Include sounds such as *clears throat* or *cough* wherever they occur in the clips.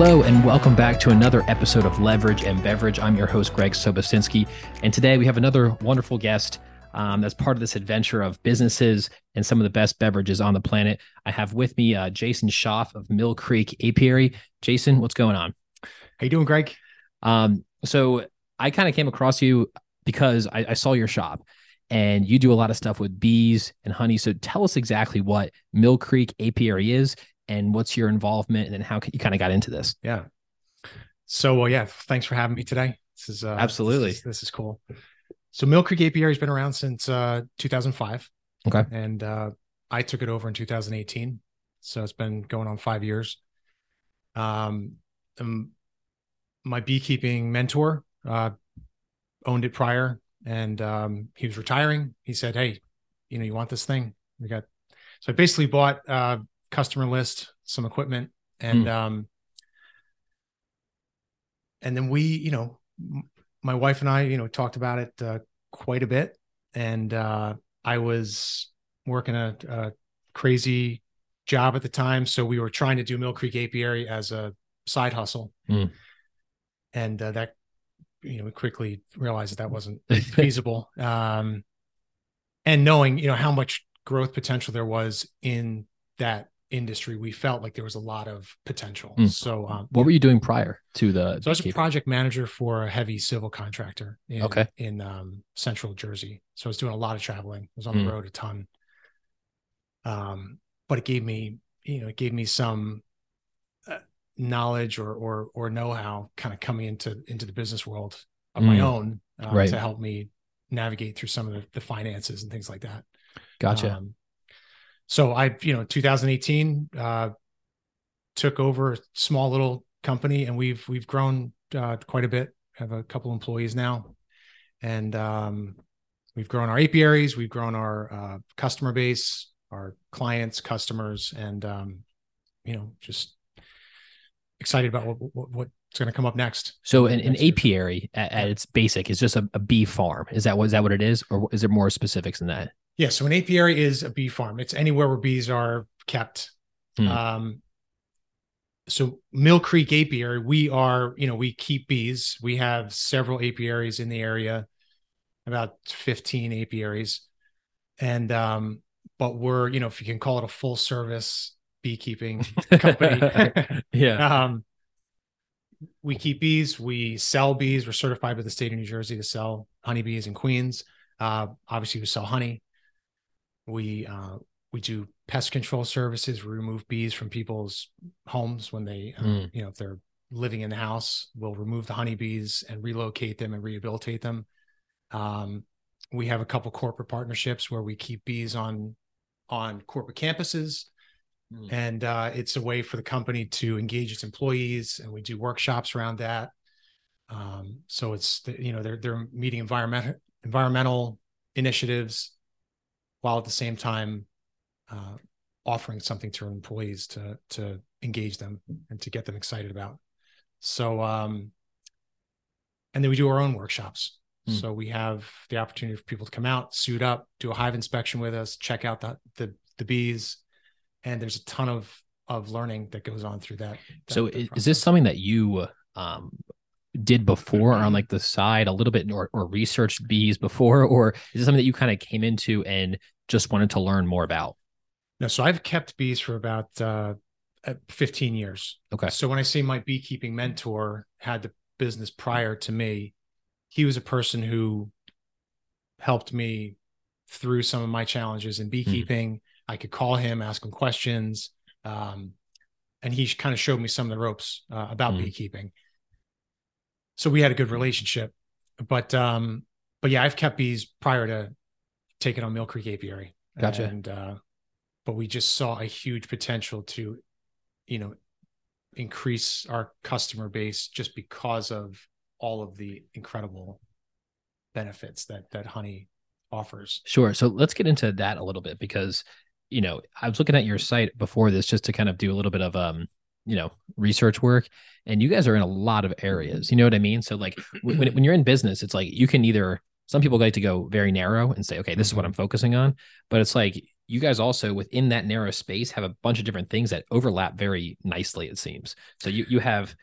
Hello, and welcome back to another episode of Leverage and Beverage. I'm your host, Greg Sobosinski. And today we have another wonderful guest um, that's part of this adventure of businesses and some of the best beverages on the planet. I have with me uh, Jason Shoff of Mill Creek Apiary. Jason, what's going on? How you doing, Greg? Um, so I kind of came across you because I, I saw your shop and you do a lot of stuff with bees and honey. So tell us exactly what Mill Creek Apiary is and what's your involvement and how you kind of got into this. Yeah. So, well, yeah, thanks for having me today. This is uh, absolutely this is, this is cool. So, Mill Creek Apiary has been around since uh, 2005. Okay. And uh, I took it over in 2018. So it's been going on five years. Um, um my beekeeping mentor uh, owned it prior, and um, he was retiring. He said, "Hey, you know, you want this thing? We got." So I basically bought uh, customer list, some equipment, and mm. um, and then we, you know, my wife and I, you know, talked about it uh, quite a bit, and uh, I was working a, a, crazy job at the time, so we were trying to do Mill Creek Apiary as a side hustle, mm. and uh, that, you know, we quickly realized that that wasn't *laughs* feasible. Um, and knowing, you know, how much growth potential there was in that industry, we felt like there was a lot of potential. Mm. So, um, what were you doing prior to the? So, I was a project manager for a heavy civil contractor. In, okay. In um, Central Jersey, so I was doing a lot of traveling. I was on mm. the road a ton. Um, but it gave me, you know, it gave me some uh, knowledge or or or know how, kind of coming into into the business world of mm. my own, uh, right. to help me navigate through some of the, the finances and things like that. Gotcha. Um, so I, you know, 2018, uh, took over a small little company and we've, we've grown, uh, quite a bit, have a couple employees now. And, um, we've grown our apiaries, we've grown our, uh, customer base, our clients, customers, and, um, you know, just excited about what, what what's going to come up next. So an, an apiary at, at, its basic is just a, a bee farm. Is that what, is that what it is? Or is there more specifics than that? Yeah, so an apiary is a bee farm. It's anywhere where bees are kept. Hmm. Um, so Mill Creek Apiary, we are, you know, we keep bees. We have several apiaries in the area, about 15 apiaries. And um, but we're, you know, if you can call it a full service beekeeping *laughs* company. yeah. Um, we keep bees, we sell bees. We're certified by the state of New Jersey to sell honeybees and queens. Uh, obviously, we sell honey. We uh, we do pest control services. We remove bees from people's homes when they, uh, mm. you know, if they're living in the house. We'll remove the honeybees and relocate them and rehabilitate them. Um, we have a couple corporate partnerships where we keep bees on on corporate campuses, mm. and uh, it's a way for the company to engage its employees, and we do workshops around that. Um, so it's you know they're they're meeting environmental environmental initiatives while at the same time uh, offering something to employees to to engage them and to get them excited about. So, um, and then we do our own workshops. Hmm. So we have the opportunity for people to come out, suit up, do a hive inspection with us, check out the the, the bees, and there's a ton of of learning that goes on through that. that so, is this something that you um, did before or on like the side a little bit or, or researched bees before or is it something that you kind of came into and just wanted to learn more about no so i've kept bees for about uh, uh 15 years okay so when i say my beekeeping mentor had the business prior to me he was a person who helped me through some of my challenges in hmm. beekeeping mm. i could call him ask him questions um, and he kind of showed me some of the ropes uh, about mm. beekeeping so we had a good relationship. But um, but yeah, I've kept bees prior to taking on Mill Creek Apiary. Gotcha. And uh, but we just saw a huge potential to, you know, increase our customer base just because of all of the incredible benefits that that honey offers. Sure. So let's get into that a little bit because you know, I was looking at your site before this just to kind of do a little bit of um you know research work and you guys are in a lot of areas you know what i mean so like *clears throat* when, when you're in business it's like you can either some people like to go very narrow and say okay this is what i'm focusing on but it's like you guys also within that narrow space have a bunch of different things that overlap very nicely. It seems so. You you have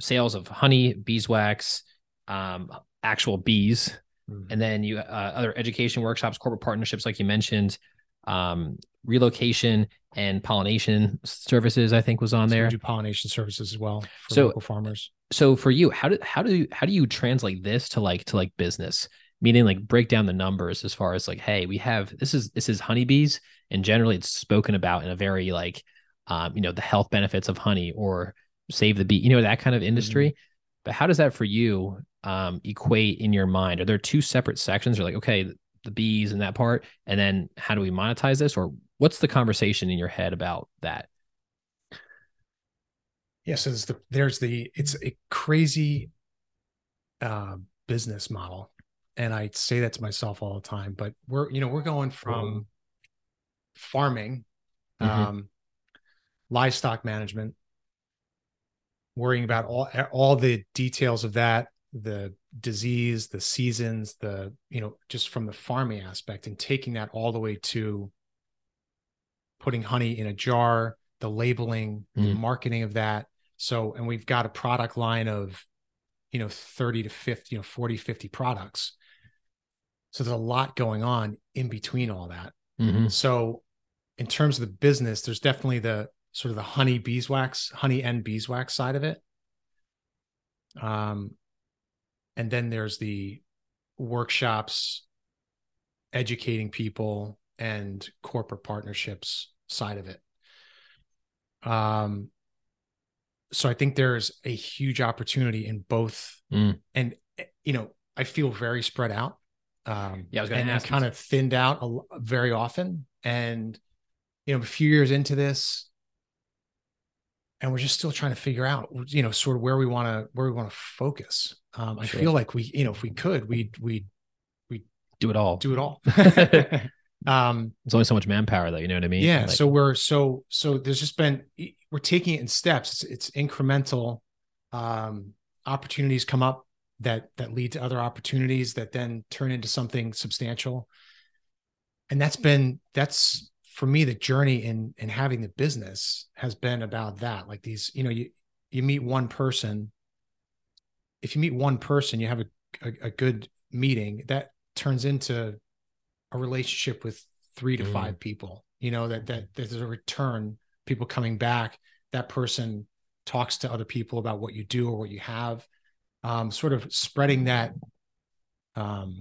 sales of honey, beeswax, um, actual bees, mm-hmm. and then you uh, other education workshops, corporate partnerships, like you mentioned, um, relocation and pollination services. I think was on so there. do pollination services as well for so, local farmers. So for you, how do how do you, how do you translate this to like to like business? Meaning like break down the numbers as far as like, hey, we have this is this is honeybees, and generally it's spoken about in a very like, um, you know, the health benefits of honey or save the bee, you know, that kind of industry. Mm-hmm. But how does that for you um, equate in your mind? Are there two separate sections? You're like, okay, the bees and that part, and then how do we monetize this, or what's the conversation in your head about that? Yeah, so there's the there's the it's a crazy uh, business model, and I say that to myself all the time. But we're you know we're going from farming, mm-hmm. um, livestock management, worrying about all all the details of that the disease the seasons the you know just from the farming aspect and taking that all the way to putting honey in a jar the labeling mm. the marketing of that so and we've got a product line of you know 30 to 50 you know 40 50 products so there's a lot going on in between all that mm-hmm. so in terms of the business there's definitely the sort of the honey beeswax, honey and beeswax side of it. Um, and then there's the workshops, educating people, and corporate partnerships side of it. Um, so I think there's a huge opportunity in both, mm. and you know, I feel very spread out. Um, yeah, I was going to ask. Kind of thinned out a, very often, and you know, a few years into this, and we're just still trying to figure out you know sort of where we want to where we want to focus. Um, i feel like we you know if we could we'd we'd we do it all. do it all. *laughs* *laughs* Um it's only so much manpower though you know what i mean? Yeah like, so we're so so there's just been we're taking it in steps. It's, it's incremental um opportunities come up that that lead to other opportunities that then turn into something substantial. And that's been that's for me the journey in in having the business has been about that. Like these you know you you meet one person. If you meet one person you have a, a, a good meeting that turns into a relationship with three to mm. five people you know that that there's a return people coming back. That person talks to other people about what you do or what you have. Um, sort of spreading that um,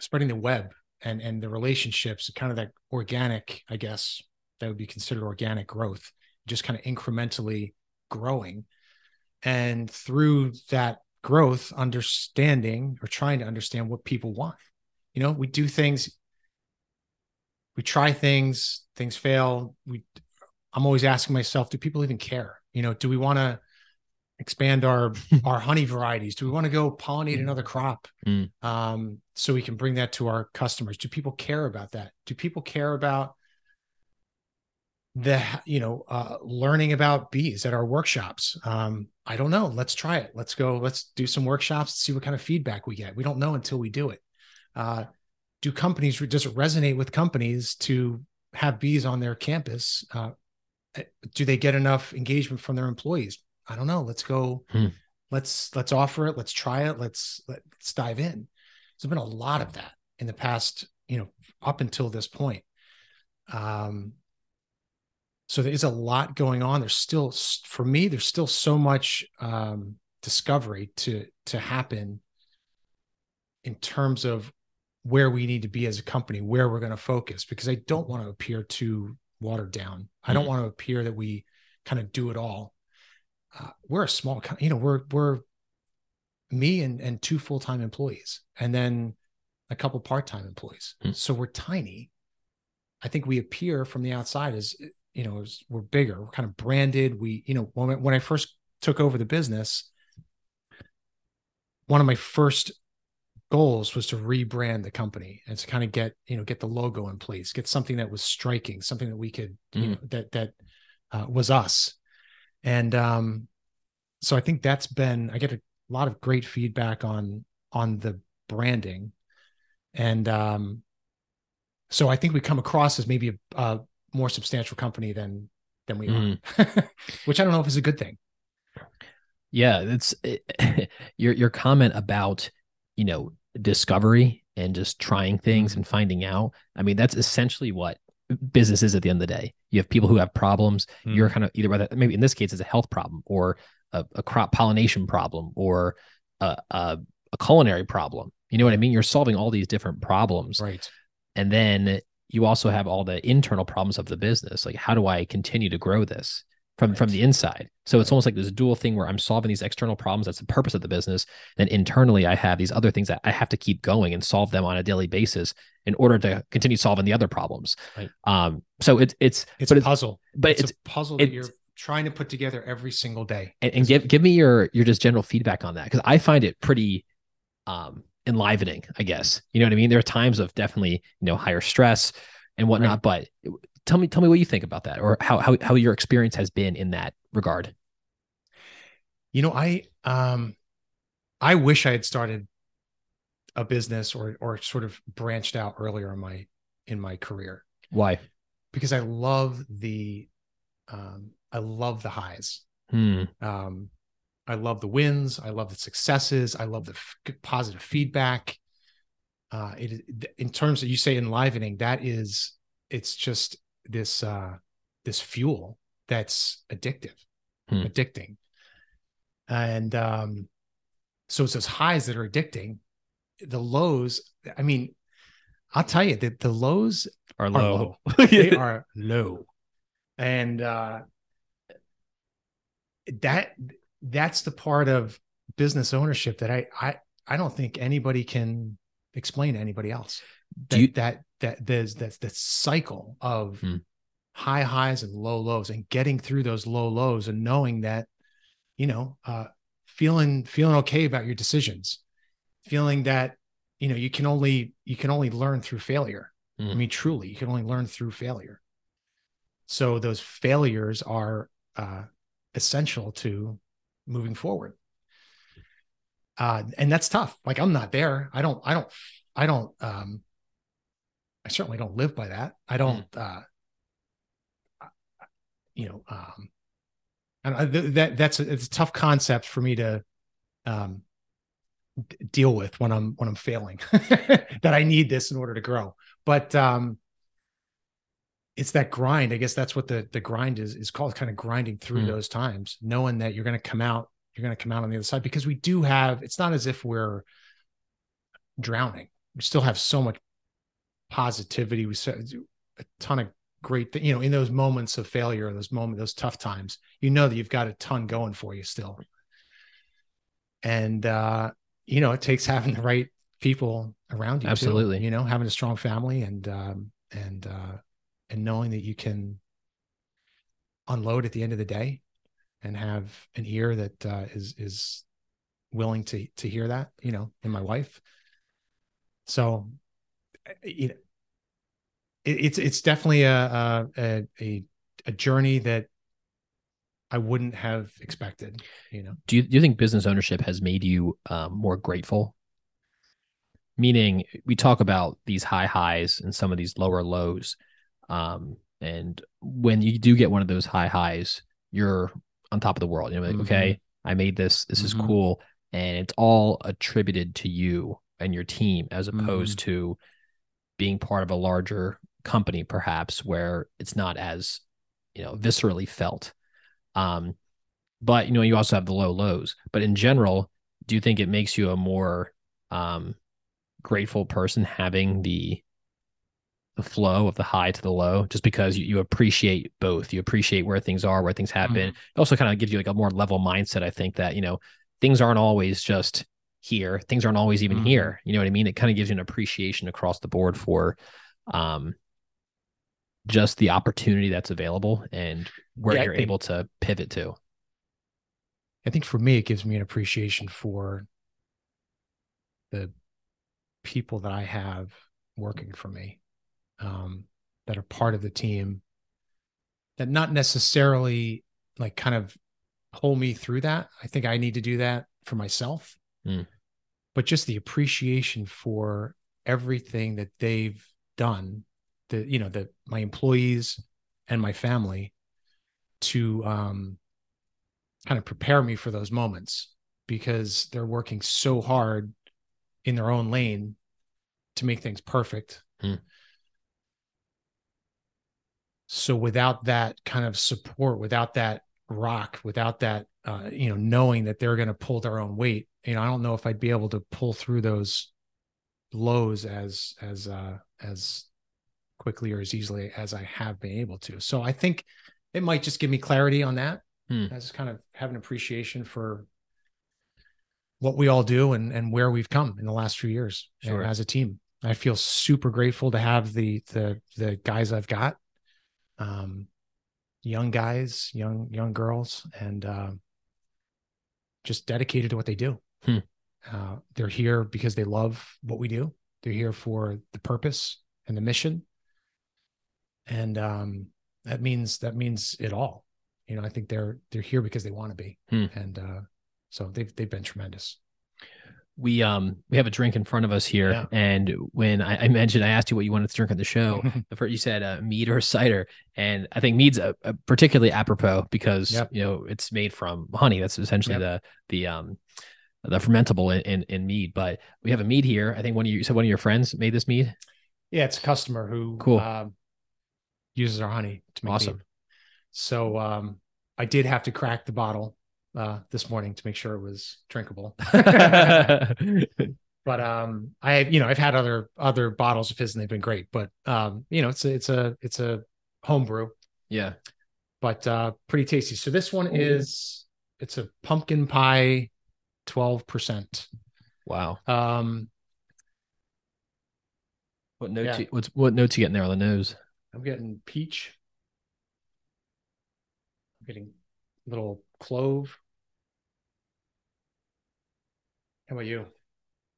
spreading the web and and the relationships kind of that organic i guess that would be considered organic growth just kind of incrementally growing. And through that growth understanding or trying to understand what people want. You know we do things we try things things fail. We i'm always asking myself do people even care? You know do we want to expand our *laughs* our honey varieties? Do we want to go pollinate mm. another crop mm. um, so we can bring that to our customers? Do people care about that? Do people care about the you know uh, learning about bees at our workshops? Um, i don't know. Let's try it. Let's go let's do some workshops see what kind of feedback we get. We don't know until we do it. Uh, do companies does it resonate with companies to have bees on their campus? Uh, do they get enough engagement from their employees I don't know. Let's go. Hmm. Let's let's offer it. Let's try it. Let's let's dive in. There's been a lot of that in the past, you know, up until this point. Um, so there is a lot going on. There's still, for me, there's still so much um, discovery to to happen in terms of where we need to be as a company, where we're going to focus, because I don't want to appear too watered down. I don't hmm. want to appear that we kind of do it all uh, we're a small, you know, we're we're me and and two full time employees, and then a couple part time employees. Mm. So we're tiny. I think we appear from the outside as you know as we're bigger. We're kind of branded. We you know when when I first took over the business, one of my first goals was to rebrand the company and to kind of get you know get the logo in place get something that was striking something that we could mm. you know that that uh, was us and um, so I think that's been I get a lot of great feedback on on the branding, and um, so I think we come across as maybe a, a more substantial company than than we Mhm. are, *laughs* which I don't know if is a good thing. Yeah, it's *laughs* your your comment about you know discovery and just trying things Mhm. and finding out. I mean, that's essentially what business is at the end of the day. You have people who have problems. Hmm. You're kind of either whether maybe in this case it's a health problem or a, a crop pollination problem or a, a a culinary problem. You know what I mean? You're solving all these different problems, right. and then you also have all the internal problems of the business. Like, how do I continue to grow this? From, from the inside. So it's almost like this dual thing where I'm solving these external problems. That's the purpose of the business. Then internally, I have these other things that I have to keep going and solve them on a daily basis in order to continue solving the other problems. Right. Um, so it's it's It's a it's puzzle. but It's, it's, a puzzle that it's- you're trying to put together every single day. and, and give give me your your just general feedback on that because I find it pretty um enlivening. I guess you know what I mean. There are times of definitely you know higher stress and whatnot, but tell me tell me what you think about that or how how how your experience has been in that regard. You know, I um I wish I had started a business or or sort of branched out earlier in my in my career Why? because I love the um I love the highs. Hmm. Um I love the wins, I love the successes, I love the f- positive feedback. Uh it in terms of you say enlivening, that is it's just this uh this fuel that's addictive, Hmm. addicting. And um so it's those highs that are addicting. The lows, I mean, I'll tell you that the lows are low. low. *laughs* they are low. And uh that that's the part of business ownership that I I I don't think anybody can explain to anybody else. That you- that that there's that that cycle of Hmm. high highs and low lows and getting through those low lows and knowing that, you know, uh feeling feeling okay about your decisions, feeling that, you know, you can only you can only learn through failure. I Mhm. mean, truly, you can only learn through failure. So those failures are uh, essential to moving forward. Uh, and that's tough. Like I'm not there. I don't, I don't, I don't, um, I certainly don't live by that. I don't, uh, you know, um, and I, th- that that's a, it's a tough concept for me to, um, deal with when I'm, when I'm failing *laughs* that I need this in order to grow. But, um, it's that grind. I guess that's what the the grind is is called kind of grinding through Mm. those times, knowing that you're going to come out, you're going to come out on the other side because we do have it's not as if we're drowning. We still have so much positivity. We said a ton of great things, you know, in those moments of failure, those moments, those tough times, you know that you've got a ton going for you still. And uh, you know, it takes having the right people around you. too. Absolutely. You know, having a strong family and um and uh and knowing that you can unload at the end of the day and have an ear that uh, is is willing to to hear that you know in my wife so you know it, it's it's definitely a, a a a journey that I wouldn't have expected you know do you do you think business ownership has made you um, more grateful? Meaning, we talk about these high highs and some of these lower lows, um, and when you do get one of those high highs, you're on top of the world. You know, like, Mhm. okay, I made this. This is Mhm. cool, and it's all attributed to you and your team, as Mm-hmm. opposed to being part of a larger company, perhaps where it's not as you know viscerally felt. Um, but you know you also have the low lows but in general do you think it makes you a more um grateful person having the the flow of the high to the low just because you, you appreciate both. You appreciate where things are where things have been. It also kind of gives you like a more level mindset i think that you know things aren't always just here. Things aren't always even Mhm. here. You know what i mean? It kind of gives you an appreciation across the board for um just the opportunity that's available and where Yeah, you're think- able to pivot to. I think for me, it gives me an appreciation for the people that I have working for me, um, that are part of the team, that not necessarily like kind of pull me through that. I think I need to do that for myself, Mm. but just the appreciation for everything that they've done the you know the my employees and my family to um kind of prepare me for those moments because they're working so hard in their own lane to make things perfect. Hmm. So without that kind of support, without that rock, without that uh, you know, knowing that they're going to pull their own weight, you know, I don't know if I'd be able to pull through those lows as as uh as quickly or as easily as I have been able to. So I think it might just give me clarity on that. Hmm. I just kind of have an appreciation for what we all do and and where we've come in the last few years Sure. as a team. I feel super grateful to have the the the guys I've got. Um young guys, young young girls and uh, just dedicated to what they do. Hmm. Uh, they're here because they love what we do. They're here for the purpose and the mission. And um that means that means it all. You know, I think they're they're here because they want to be. Hmm. And uh so they've they've been tremendous. We um we have a drink in front of us here Yeah. and when I, I mentioned i asked you what you wanted to drink on the show *laughs* the first you said uh, mead or cider and i think mead's a, a particularly apropos because Yep. you know it's made from honey that's essentially the the um the fermentable in, in in mead but we have a mead here i think one of you, you said one of your friends made this mead Yeah, it's a customer who Cool. um, uses our honey to make Awesome. mead. So um, I did have to crack the bottle uh, this morning to make sure it was drinkable. *laughs* *laughs* but um, I, you know, I've had other other bottles of his and they've been great. But um, you know, it's a it's a it's a home brew, yeah but uh, pretty tasty. So this one is it's a pumpkin pie, twelve percent. wow Um, what notes Yeah. you, what's what notes you getting there on the nose I'm getting peach. I'm getting little clove. How about you?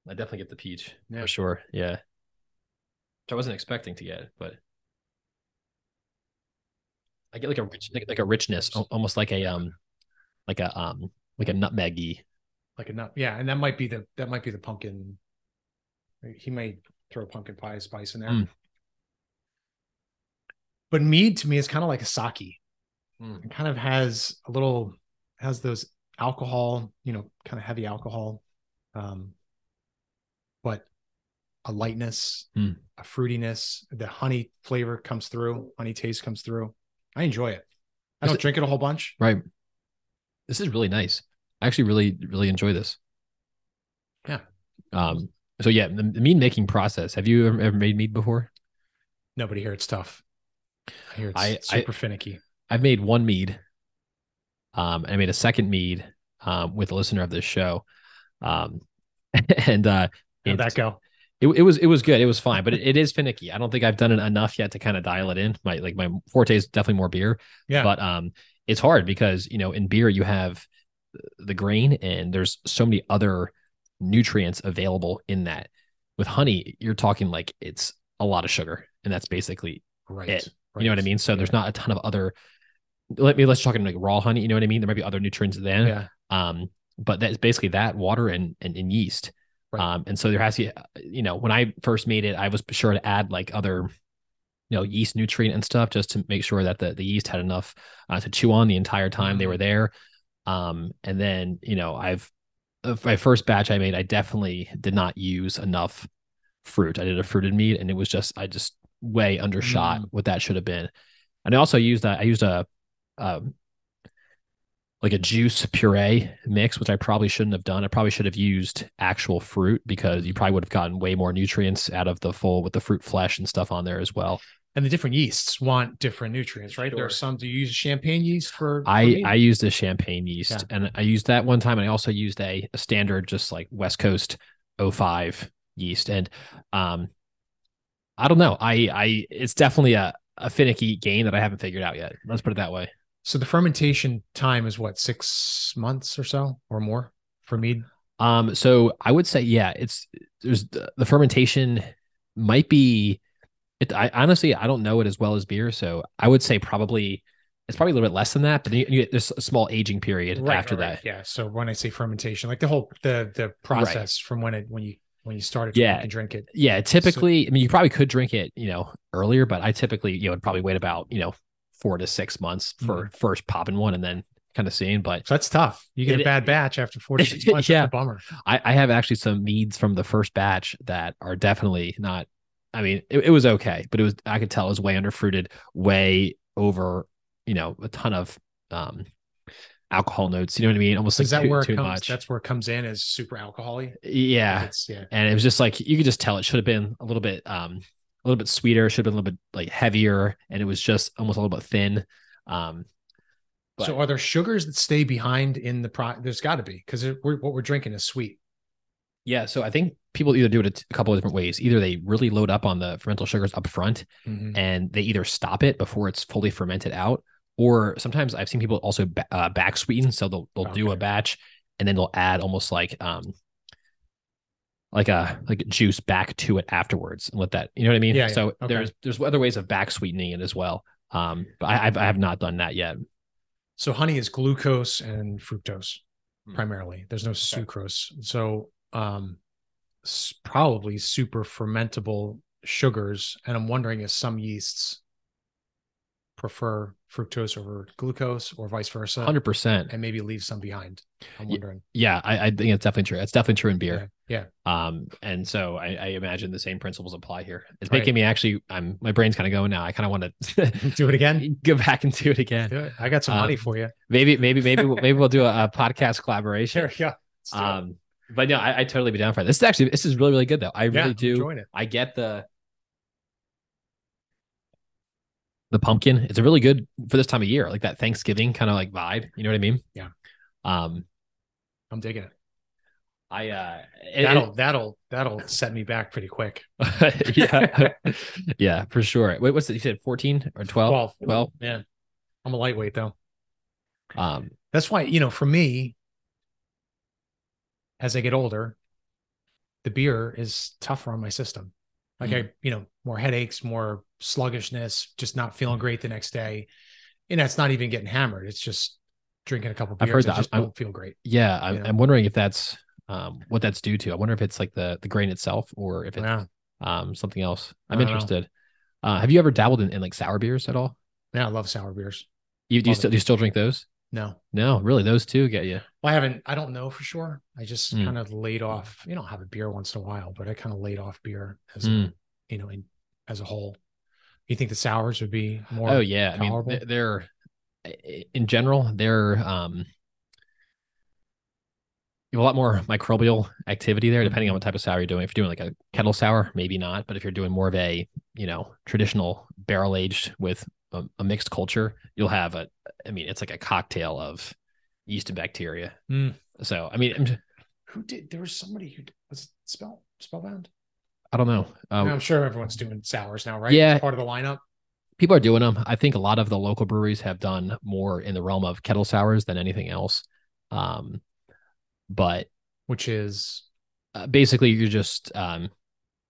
i definitely get the peach Yeah. for sure yeah which i wasn't expecting to get but I get like a rich, like, like a richness, almost like a um, like a um, like a nutmeggy. Like a nut. Yeah, and that might be the that might be the pumpkin. He may throw pumpkin pie spice in there. Mm. But mead to me is kind of like a sake. Mm. It kind of has a little has those alcohol, you know, kind of heavy alcohol, um, but a lightness, Mm. a fruitiness. The honey flavor comes through. Honey taste comes through. I enjoy it. I don't it- drink it a whole bunch. Right. This is really nice. I actually really really enjoy this. Yeah. Um. So yeah, the, the mead making process. Have you ever, ever made mead before? Nobody here. It's tough. I hear it's I- I- super finicky. I've made one mead. Um, and I made a second mead um, with a listener of this show. Um, *laughs* and uh, How'd that go? it, it was it was good. It was fine, but it, it is finicky. I don't think I've done it enough yet to kind of dial it in. My like my forte is definitely more beer, Yeah. but um, it's hard because you know in beer you have the grain and there's so many other nutrients available in that. With honey, you're talking like it's a lot of sugar, and that's basically right. it. You know what I mean? So there's not a ton of other. Let me let's talk in like raw honey. You know what I mean? There might be other nutrients then. Yeah. Um, but that's basically that water and and, and yeast. Right. Um, and so there has to, you know, when I first made it, I was sure to add like other, you know, yeast nutrient and stuff just to make sure that the the yeast had enough uh, to chew on the entire time they Mhm. were there. Um, and then you know, I've uh, my first batch I made, I definitely did not use enough fruit. I did a fruited mead, and it was just I just way undershot Mm. what that should have been. And I also used that. I used a, um, like a juice puree mix, which I probably shouldn't have done. I probably should have used actual fruit because you probably would have gotten way more nutrients out of the full with the fruit flesh and stuff on there as well. And the different yeasts want different nutrients, right? There are some. Do you use champagne yeast for? for I mead? I used a champagne yeast and I used that one time. And I also used a, a standard, just like West Coast 05 yeast. And um, I don't know. I I it's definitely a a finicky game that I haven't figured out yet. Let's put it that way. So the fermentation time is what six months or so or more for mead. Um, so I would say, yeah, it's there's the, the fermentation might be. It, I honestly I don't know it as well as beer, so I would say probably it's probably a little bit less than that. But you, you, there's a small aging period after that. Yeah. So when I say fermentation, like the whole the the process from when it when you when you started to Yeah. and drink it. Yeah, typically, I mean, you probably could drink it, you know, earlier, but I typically, you know, would probably wait about, you know, four to six months for first popping one and then kind of seeing. But So that's tough. You get It- a bad batch after 46 *laughs* months. Yeah. That's a bummer. I, I have actually some meads from the first batch that are definitely not. I mean, it, it was okay, but it was I could tell it was way underfruited, way over, you know, a ton of um alcohol notes. You know what I mean? Almost like Is that too, where it too comes? much. That's where it comes in as super alcoholy. yeah, yeah. and it was just like you could just tell it should have been a little bit um a little bit sweeter, should have been a little bit like heavier, and it was just almost a little bit thin. Um, but- so are there sugars that stay behind in the product? There's got to be because what we're drinking is sweet. yeah, so I think people either do it a t- a couple of different ways. Either they really load up on the fermentable sugars up front, Mhm. and they either stop it before it's fully fermented out, or sometimes I've seen people also ba- uh, back sweeten. So they'll they'll do a batch and then they'll add almost like um like a like juice back to it afterwards and let that you know what I mean. Yeah, yeah. So Okay. there's there's other ways of back sweetening it as well. Um, but I I've, I have not done that yet. So honey is glucose and fructose Hmm. primarily. There's no sucrose. So um probably super fermentable sugars. And I'm wondering if some yeasts prefer fructose over glucose or vice versa. Hundred percent. and maybe leave some behind. I'm wondering. Yeah, I, I think it's definitely true. It's definitely true in beer. Yeah. Um, and so I, I imagine the same principles apply here. It's Right. making me actually, I'm my brain's kind of going now. I kind of want to. *laughs* Do it again. *laughs* go back and do it again. Do it. I got some Um, money for you. Maybe, maybe, maybe, we'll- maybe we'll do a, a podcast collaboration. There we go. It. Um, but no, I, I totally be down for it. This is actually, this is really, really good though. I really I'm do. I get the the pumpkin. It's a really good for this time of year, like that Thanksgiving kind of like vibe. You know what I mean? Yeah. Um, I'm digging it. I uh, That'll that'll that'll set me back pretty quick. *laughs* yeah, *laughs* yeah, for sure. Wait, what's it? You said fourteen or 12? 12. 12? Yeah. I'm a lightweight though. Um, That's why, you know, for me, as I get older, the beer is tougher on my system. Like Hmm. I, you know, more headaches, more sluggishness, just not feeling great the next day. And that's not even getting hammered. It's just drinking a couple beers. I've heard I that. just I'm- don't feel great. yeah, I'm, You know? I'm wondering if that's um what that's due to. I wonder if it's like the the grain itself or if it's Yeah. um something else. I'm I don't know. interested. Uh, have you ever dabbled in, in like sour beers at all? Yeah. I love sour beers. You do you still do you still drink those? No, No, really, those two get you. Well, I haven't, I don't know for sure. I just Mm. kind of laid off, you know, have a beer once in a while, but I kind of laid off beer as, Mm. a, you know, in, as a whole. You think the sours would be more? oh yeah, I mean they're in general they're um you have a lot more microbial activity there depending on what type of sour you're doing. If you're doing like a kettle sour, maybe not, but if you're doing more of a you know traditional barrel aged with a, a mixed culture, you'll have a I mean it's like a cocktail of yeast and bacteria. Mm. So I mean I'm Who did? There was somebody who was it spell spellbound. I don't know. Um, I'm sure everyone's doing sours now, right? Yeah. It's part of the lineup. people are doing them. I think a lot of the local breweries have done more in the realm of kettle sours than anything else. Um, but Which is uh, basically, you're just um,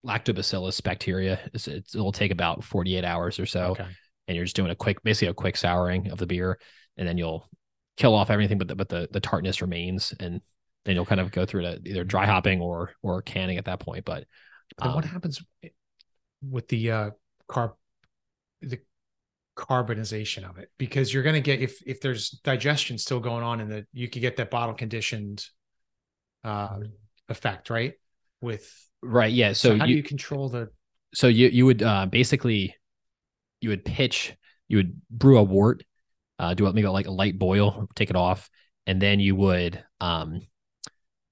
lactobacillus bacteria. It's, it's, it'll take about 48 hours or so, okay. and you're just doing a quick, basically a quick souring of the beer, and then you'll kill off everything, but the, but the the tartness remains, and then you'll kind of go through to either dry hopping or or canning at that point. But And what um, happens with the uh carb the carbonization of it? Because you're gonna get if if there's digestion still going on in the you could get that bottle conditioned uh effect, right? With right, yeah. so, So, how you, do you control the so you you would uh, basically you would pitch you would brew a wort uh, do maybe like a light boil take it off and then you would um,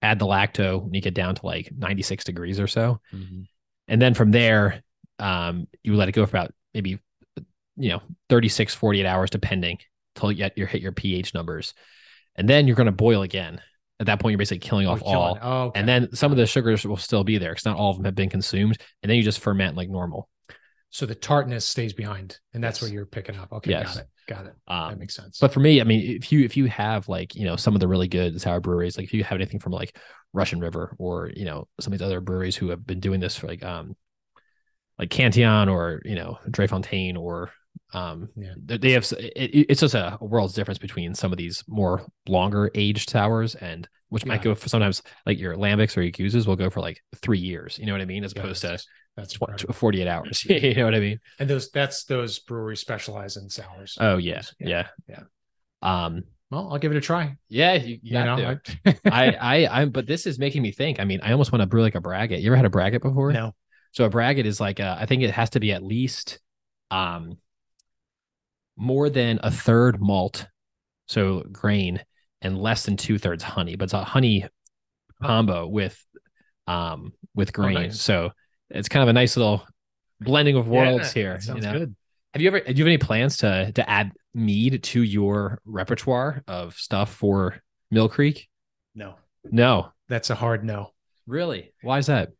add the lacto and you get down to like 96 degrees or so and then from there um, you let it go for about maybe you know 36 48 hours depending till you, you hit your ph numbers and then you're going to boil again at that point you're basically killing off oh, killing- all Oh, okay. and then some of the sugars will still be there because not all of them have been consumed and then you just ferment like normal so the tartness stays behind, and that's Yes. what you're picking up. Okay, Yes. got it. Got it. um, That makes sense. But for me, I mean, if you if you have like you know some of the really good sour breweries, like if you have anything from like Russian River or you know some of these other breweries who have been doing this for like um like Cantillon or you know Drie Fonteinen or Um, Yeah. they have it, it- it's just a, a world's difference between some of these more longer aged sours and which might go for sometimes like your lambics or your Yakuzas will go for like three years. You know what I mean? As Yeah, opposed to that's- that's tw- incredible. tw- 48 hours. *laughs* you know what I mean? and those that's those breweries specialize in sours. Oh yeah. Yeah. Yeah. Yeah. Um, Well, I'll give it a try. yeah, you, you You know, to. I, *laughs* I, I, but this is making me think. I mean, I almost want to brew like a braggot. You ever had a braggot before? no. So a braggot is like a, I think it has to be at least um more than a third malt, so grain, and less than two thirds honey. But it's a honey combo with um with grain. nice. So it's kind of a nice little blending of worlds Yeah, here. Sounds you know? good. Have you ever do you have any plans to to add mead to your repertoire of stuff for Mill Creek? No, No. that's a hard no. Really? Why is that?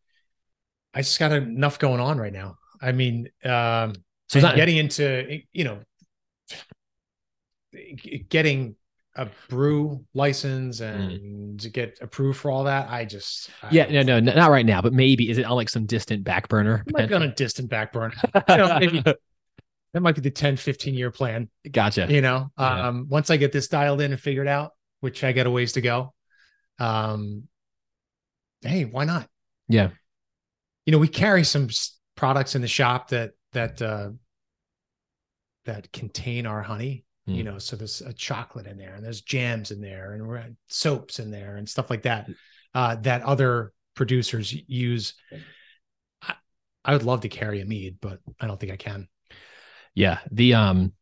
I just got enough going on right now. I mean, um, So not getting into you know, getting a brew license and to get approved for all that. I just I Mm. yeah, no, no, not right now, but maybe is it on like some distant back burner? Might be on a distant back burner. *laughs* You know, maybe that might be the 10, 15 year plan. gotcha. You know, Yeah. um, once I get this dialed in and figured out, which I got a ways to go. Um, hey, why not? Yeah. You know, we carry some products in the shop that that uh, that contain our honey. You Mm. know, so there's a chocolate in there, and there's jams in there, and soaps in there, and stuff like that. Uh, that other producers use. I, I would love to carry a mead, but I don't think I can. Yeah. The um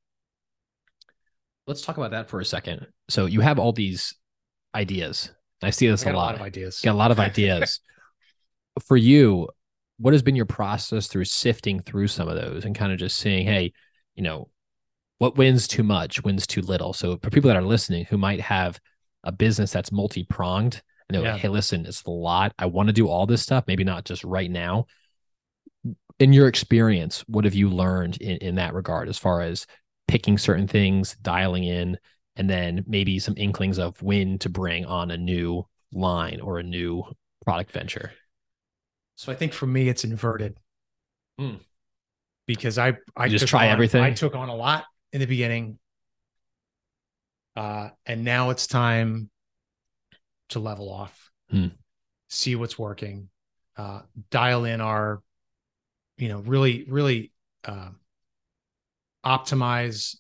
let's talk about that for a second. So you have all these ideas. I see this I got a lot. of ideas. Got a lot of *laughs* ideas. for you, what has been your process through sifting through some of those and kind of just saying, hey, you know, what wins too much, wins too little. So for people that are listening who might have a business that's multi-pronged, and they're Yeah. like, hey, listen, it's a lot. I want to do all this stuff, maybe not just right now. In your experience, what have you learned in, in that regard as far as picking certain things, dialing in, and then maybe some inklings of when to bring on a new line or a new product venture? So I think for me, it's inverted. Hmm. Because I I You just try on- everything? I took on a lot in the beginning, uh, and now it's time to level off, Hmm. see what's working, uh, dial in our, you know, really really uh, optimize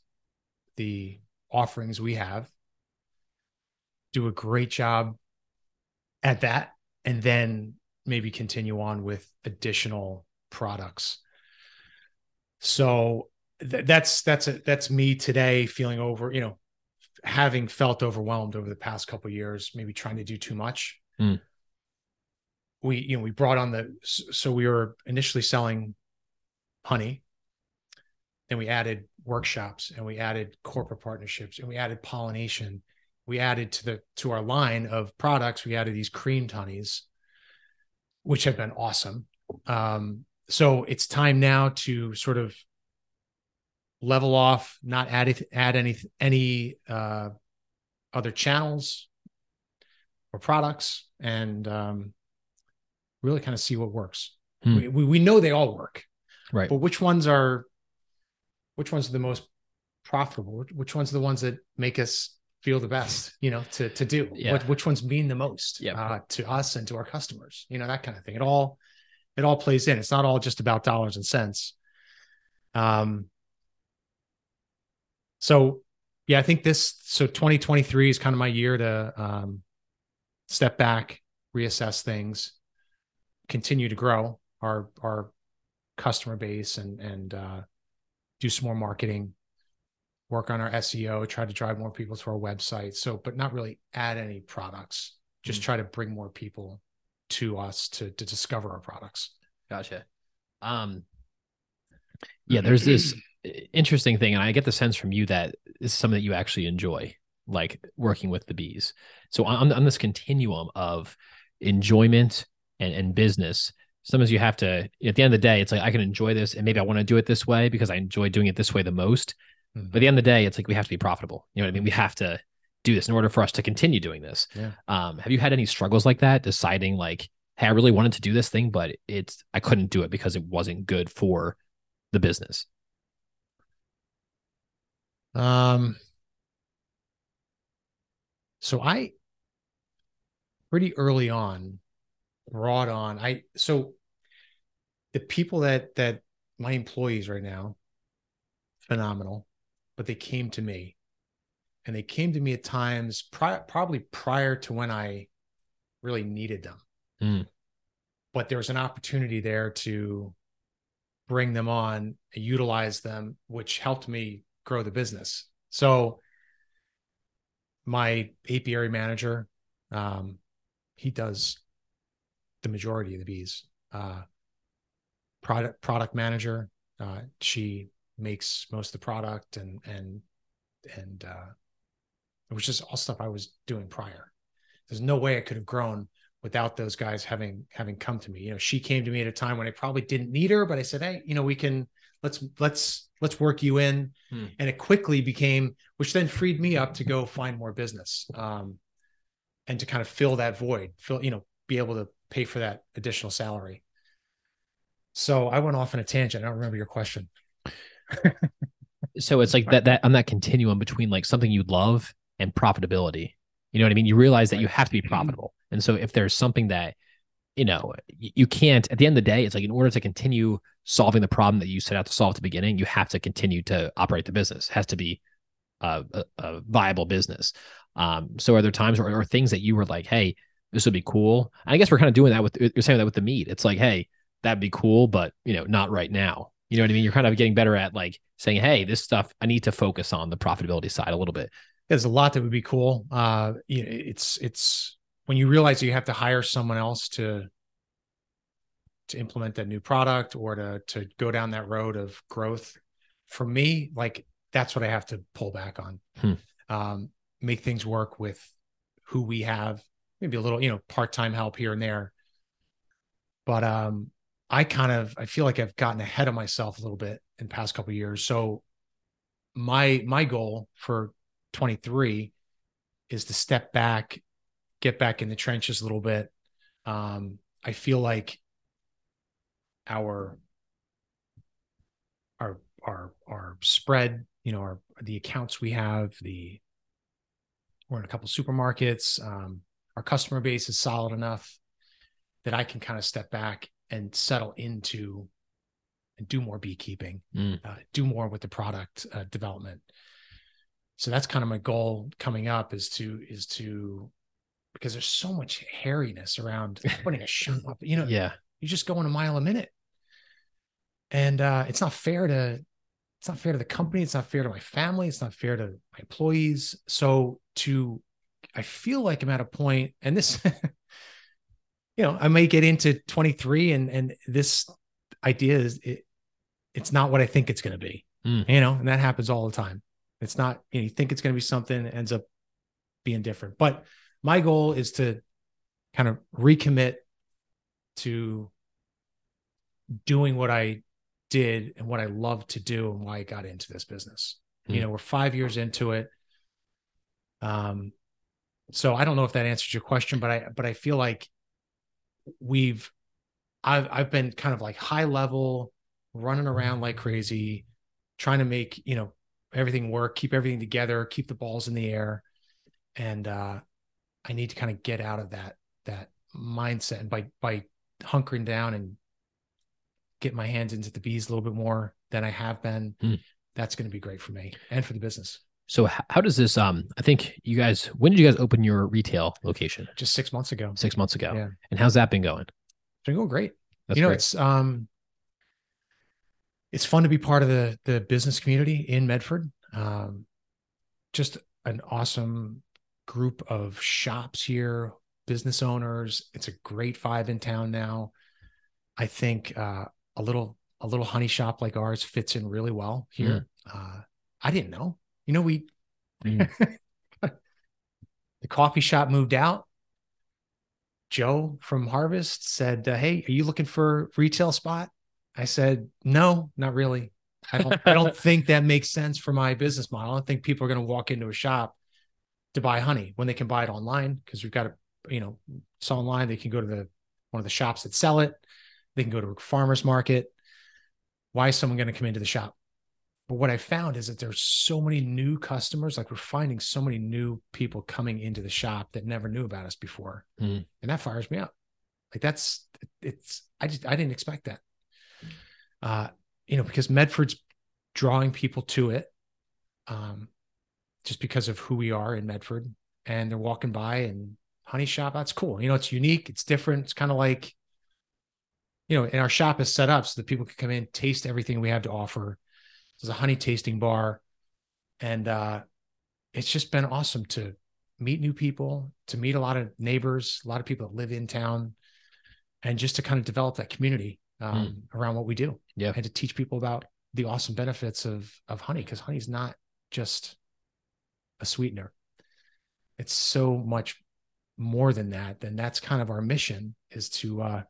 the offerings we have. Do a great job at that, and then maybe continue on with additional products. So th- that's that's a, that's me today feeling over, you know, having felt overwhelmed over the past couple of years, maybe trying to do too much. Mm. We you know we brought on the so we were initially selling honey, then we added workshops and we added corporate partnerships and we added pollination. We added to the to our line of products, we added these creamed honeys which have been awesome. Um, so it's time now to sort of level off, not add add any any uh, other channels or products, and um, really kind of see what works. Hmm. We, we we know they all work, Right. but which ones are which ones are the most profitable? Which- ones are the ones that make us feel the best? You know, to to do. Yeah. What which ones mean the most Yep. uh, to us and to our customers? You know, that kind of thing. It all it all plays in. It's not all just about dollars and cents. Um. So, yeah, I think this. So 2023 is kind of my year to um, step back, reassess things, continue to grow our our customer base, and and uh, do some more marketing, work on our SEO, try to drive more people to our website. So, but not really add any products. Just Mm. try to bring more people to us to to discover our products. Gotcha. Um, yeah, *clears throat* there's this interesting thing, and I get the sense from you that this is something that you actually enjoy, like working with the bees. So on, on this continuum of enjoyment and, and business, sometimes you have to, at the end of the day, it's like I can enjoy this, and maybe I want to do it this way because I enjoy doing it this way the most. Mhm. But at the end of the day, it's like we have to be profitable. You know what I mean? We have to do this in order for us to continue doing this. Yeah. Um, have you had any struggles like that, deciding like, hey, I really wanted to do this thing, but it's I couldn't do it because it wasn't good for the business? Um, so I pretty early on brought on I so the people that that my employees right now phenomenal but they came to me and they came to me at times prior, probably prior to when I really needed them. Mm. But there was an opportunity there to bring them on, utilize them, which helped me grow the business. So my apiary manager, um, he does the majority of the bees. Uh, product product manager, uh, she makes most of the product and and and uh, it was just all stuff I was doing prior. There's no way I could have grown without those guys having having come to me. You know, she came to me at a time when I probably didn't need her, but I said, "Hey, you know, we can let's let's let's work you in." Hmm. And it quickly became, which then freed me up to go find more business, um, and to kind of fill that void, fill you know, be able to pay for that additional salary. So I went off on a tangent. I don't remember your question. *laughs* so it's like that that on that continuum between like something you love and profitability. You know what I mean? You realize that you have to be profitable. And so if there's something that, you know, you can't, at the end of the day, it's like in order to continue solving the problem that you set out to solve at the beginning, you have to continue to operate the business. It has to be a, a, a viable business. Um, so are there times or, or things that you were like, hey, this would be cool? And I guess we're kind of doing that with, you're saying that with the mead. It's like, hey, that'd be cool, but, you know, not right now. You know what I mean? You're kind of getting better at like saying, hey, this stuff, I need to focus on the profitability side a little bit there's a lot that would be cool. Uh, you know, it's it's when you realize you have to hire someone else to to implement that new product or to to go down that road of growth. For me, like that's what I have to pull back on. Hmm. Um, make things work with who we have. Maybe a little, you know, part time help here and there. But um, I kind of I feel like I've gotten ahead of myself a little bit in the past couple years. So my my goal for 23 is to step back, get back in the trenches a little bit. Um, I feel like our our our our spread, you know, our the accounts we have, the we're in a couple supermarkets. Um, our customer base is solid enough that I can kind of step back and settle into and do more beekeeping, mm. uh, do more with the product uh, development so that's kind of my goal coming up is to is to because there's so much hairiness around *laughs* putting a shop up you know yeah. you're just going a mile a minute. And uh it's not fair to it's not fair to the company it's not fair to my family it's not fair to my employees. So to i feel like i'm at a point and this *laughs* you know i may get into 23 and and this idea is it, it's not what i think it's going to be mm. you know and that happens all the time it's not, you, know, you think it's going to be something, ends up being different. But my goal is to kind of recommit to doing what I did and what I love to do and why I got into this business. Mm. You hmm. know, we're five years into it. Um, so I don't know if that answers your question, but I but I feel like we've I've I've been kind of like high level, running around like crazy, trying to make, you know, everything work, keep everything together, keep the balls in the air. And uh, I need to kind of get out of that that mindset and by by hunkering down and get my hands into the bees a little bit more than I have been. Mm. That's going to be great for me and for the business. So how does this um I think you guys when did you guys open your retail location? Just 6 months ago. 6 months ago. Yeah. And how's that been going? It's been going great. That's you know, great. it's um it's fun to be part of the the business community in Medford. Um, just an awesome group of shops here, business owners. It's a great vibe in town now. I think uh, a little a little honey shop like ours fits in really well here. Mm. Uh, I didn't know. You know, we mm. *laughs* the coffee shop moved out. Joe from Harvest said, uh, "Hey, are you looking for retail spot?" I said, no, not really. I don't, I don't *laughs* think that makes sense for my business model. I don't think people are going to walk into a shop to buy honey when they can buy it online because we've got to, you know, it's online. They can go to the one of the shops that sell it. They can go to a farmer's market. Why is someone going to come into the shop? but what I found is that there's so many new customers. Like we're finding so many new people coming into the shop that never knew about us before, Mm. and that fires me up. Like that's it's. I just I didn't expect that. Uh, you know, because Medford's drawing people to it, um, just because of who we are in Medford, and they're walking by and honey shop. That's cool. You know, it's unique. It's different. It's kind of like, you know, and our shop is set up so that people can come in, taste everything we have to offer. There's a honey tasting bar, and uh, it's just been awesome to meet new people, to meet a lot of neighbors, a lot of people that live in town, and just to kind of develop that community um, around what we do. Yeah. and to teach people about the awesome benefits of of honey because honey's not just a sweetener. It's so much more than that. Then that's kind of our mission is to uh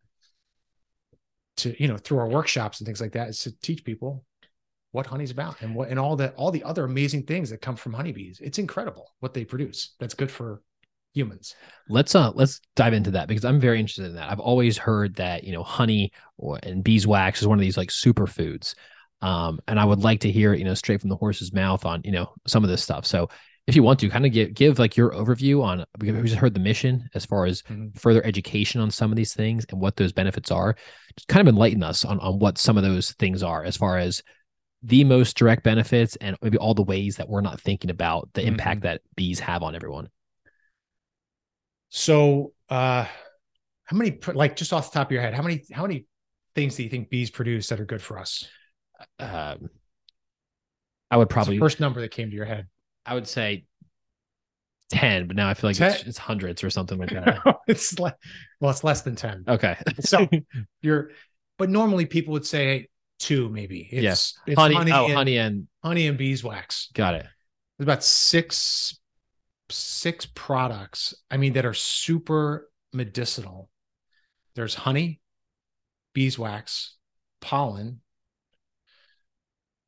to you know through our workshops and things like that is to teach people what honey's about and what and all the all the other amazing things that come from honeybees. It's incredible what they produce. That's good for humans. Let's uh let's dive into that because I'm very interested in that. I've always heard that you know honey or and beeswax is one of these like superfoods, um, and I would like to hear you know straight from the horse's mouth on you know some of this stuff. So if you want to kind of give give like your overview on we just heard the mission as far as Mhm. further education on some of these things and what those benefits are. Just kind of enlighten us on on what some of those things are as far as the most direct benefits and maybe all the ways that we're not thinking about the impact that bees have on everyone. So uh how many like just off the top of your head, how many how many things do you think bees produce that are good for us? Um, I would probably first number that came to your head. I would say 10, but now I feel like it's, it's hundreds or something like *laughs* that. it's le- well, it's less than 10. Okay. So *laughs* you're but normally people would say two, maybe. It's, it's honey, honey, oh, and, honey and honey and beeswax. got it. There's about six six products, I mean, that are super medicinal. There's honey, beeswax, pollen,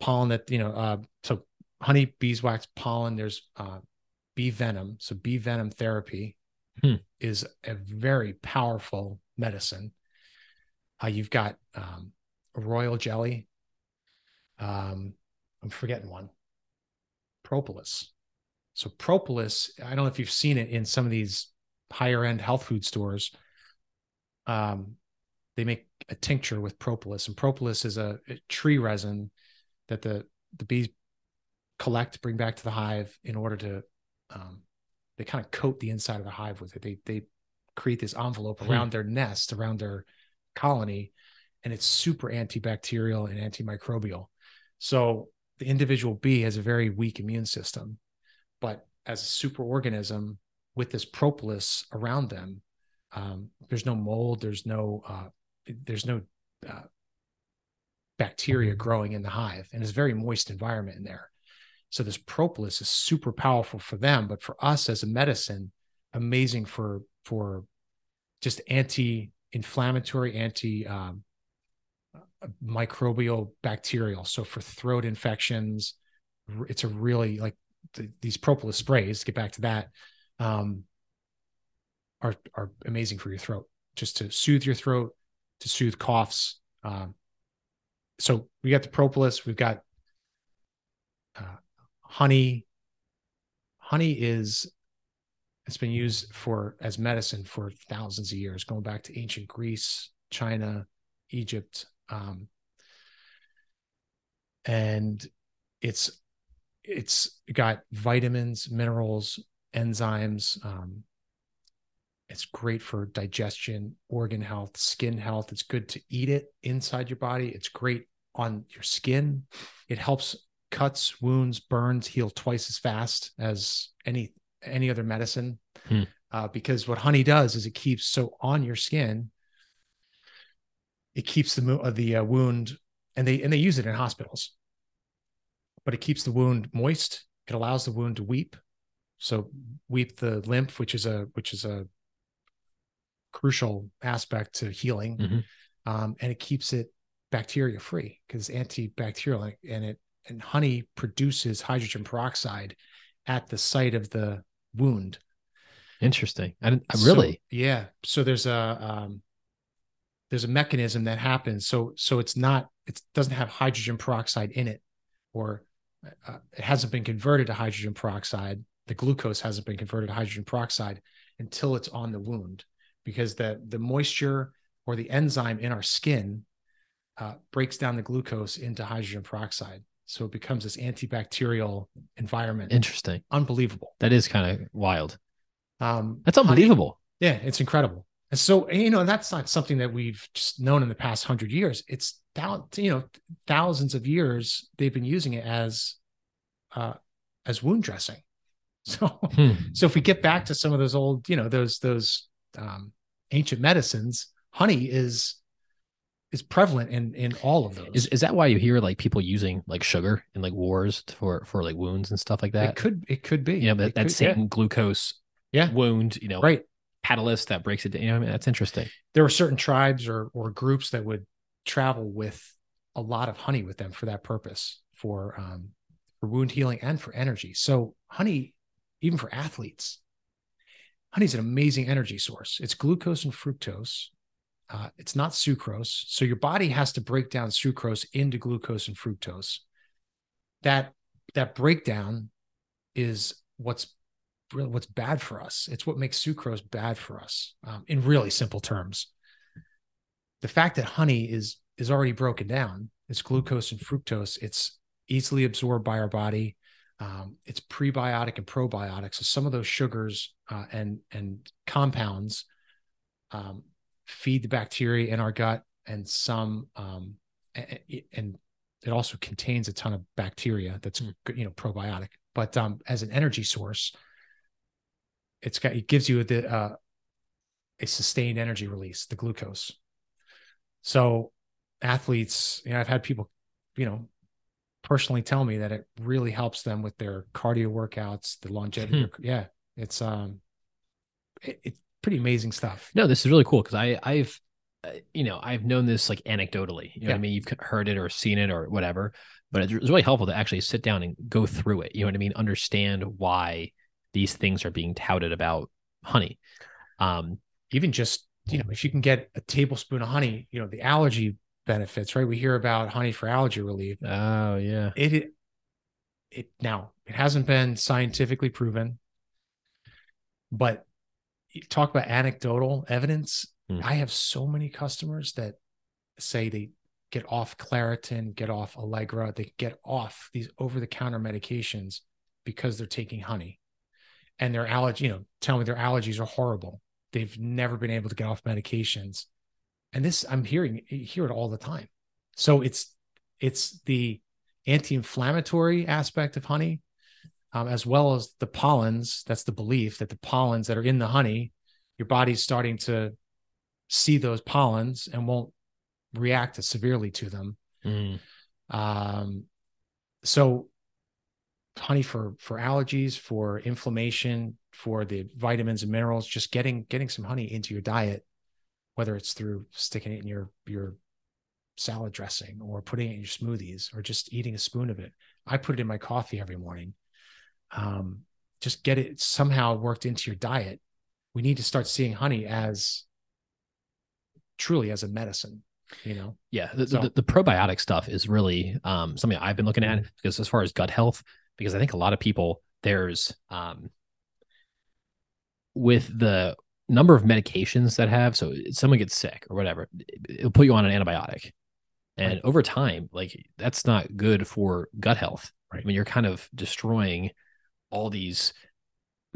pollen that, you know, uh, so honey, beeswax, pollen, there's uh, bee venom. So bee venom therapy Hmm. is a very powerful medicine. Uh, you've got um, royal jelly. Um, I'm forgetting one. Propolis. So propolis, I don't know if you've seen it in some of these higher end health food stores. Um, they make a tincture with propolis, and propolis is a, a tree resin that the the bees collect, bring back to the hive in order to um, they kind of coat the inside of the hive with it. They they create this envelope Hmm. around their nest, around their colony, and it's super antibacterial and antimicrobial. So the individual bee has a very weak immune system, but as a superorganism with this propolis around them, um, there's no mold, there's no uh, there's no uh, bacteria growing in the hive, and it's a very moist environment in there. So this propolis is super powerful for them, but for us as a medicine, amazing for for just anti-inflammatory, anti um, microbial bacterial. So for throat infections, it's a really like th- these propolis sprays. Get back to that. Um, are are amazing for your throat, just to soothe your throat, to soothe coughs. Um, so we got the propolis. We've got uh, honey. Honey is it's been used for as medicine for thousands of years, going back to ancient Greece, China, Egypt, um, and it's it's got vitamins, minerals, enzymes. Um, it's great for digestion, organ health, skin health. It's good to eat it inside your body. It's great on your skin. It helps cuts, wounds, burns heal twice as fast as any any other medicine. Hmm. Uh, because what honey does is it keeps so on your skin. It keeps the uh, the uh, wound, and they and they use it in hospitals. But it keeps the wound moist. It allows the wound to weep. So weep the lymph, which is a which is a crucial aspect to healing, Mhm. um, and it keeps it bacteria free because it's antibacterial, and it and honey produces hydrogen peroxide at the site of the wound. Interesting. I didn't I So- really yeah. So there's a um, there's a mechanism that happens. So so it's not it doesn't have hydrogen peroxide in it. or uh, it hasn't been converted to hydrogen peroxide. The glucose hasn't been converted to hydrogen peroxide until it's on the wound, because the the moisture or the enzyme in our skin uh, breaks down the glucose into hydrogen peroxide. So it becomes this antibacterial environment. Interesting. Unbelievable. That is kind of wild. Um, That's unbelievable. Yeah, it's incredible. And so, you know, that's not something that we've just known in the past hundred years. It's thou- you know, thousands of years they've been using it as, uh, as wound dressing. *laughs* So, hmm. so if we get back to some of those old, you know, those those um, ancient medicines, honey is is prevalent in in all of those. Is is that why you hear like people using like sugar in like wars for for like wounds and stuff like that? It could it could be. You know, that, that could, same yeah. glucose yeah. wound, you know, right. catalyst that breaks it. You know, I mean, that's interesting. There were certain tribes or or groups that would travel with a lot of honey with them for that purpose, for um for wound healing and for energy. So honey, even for athletes, honey's an amazing energy source. It's glucose and fructose uh, it's not sucrose. So your body has to break down sucrose into glucose and fructose. That that breakdown is what's what's bad for us. It's what makes sucrose bad for us. Um, in really simple terms, the fact that honey is is already broken down. It's glucose and fructose. It's easily absorbed by our body. Um, it's prebiotic and probiotic. So some of those sugars uh, and and compounds um, feed the bacteria in our gut and some um, and it also contains a ton of bacteria that's mm. you know probiotic but um, as an energy source it's got it gives you the uh, a sustained energy release the glucose so athletes you know i've had people you know personally tell me that it really helps them with their cardio workouts the longevity hmm. yeah it's um it, it, pretty amazing stuff. No, this is really cool because I I've uh, you know I've known this like anecdotally. You know yeah. I mean? You've heard it or seen it or whatever, but it's really helpful to actually sit down and go through it. You know what I mean? Understand why these things are being touted about honey. Um, even just you know if you can get a tablespoon of honey, you know the allergy benefits, right? We hear about honey for allergy relief. Oh yeah. It it, now it hasn't been scientifically proven, but talk about anecdotal evidence. Mm. I have so many customers that say they get off Claritin, get off Allegra, they get off these over the counter medications because they're taking honey and their allergy, you know, tell me their allergies are horrible. They've never been able to get off medications. And this I'm hearing hear it all the time. So it's it's the anti-inflammatory aspect of honey um, as well as the pollens. That's the belief that the pollens that are in the honey, your body's starting to see those pollens and won't react as severely to them. Mm. Um, so honey for for allergies, for inflammation, for the vitamins and minerals, just getting getting some honey into your diet, whether it's through sticking it in your your salad dressing or putting it in your smoothies or just eating a spoon of it. I put it in my coffee every morning um, just get it somehow worked into your diet. We need to start seeing honey as truly as a medicine. You know, yeah. The, so, the, the probiotic stuff is really um, something I've been looking at mm-hmm. because as far as gut health, because I think a lot of people there's um, with the number of medications that have so someone gets sick or whatever it'll put you on an antibiotic and right. over time like that's not good for gut health right i mean you're kind of destroying all these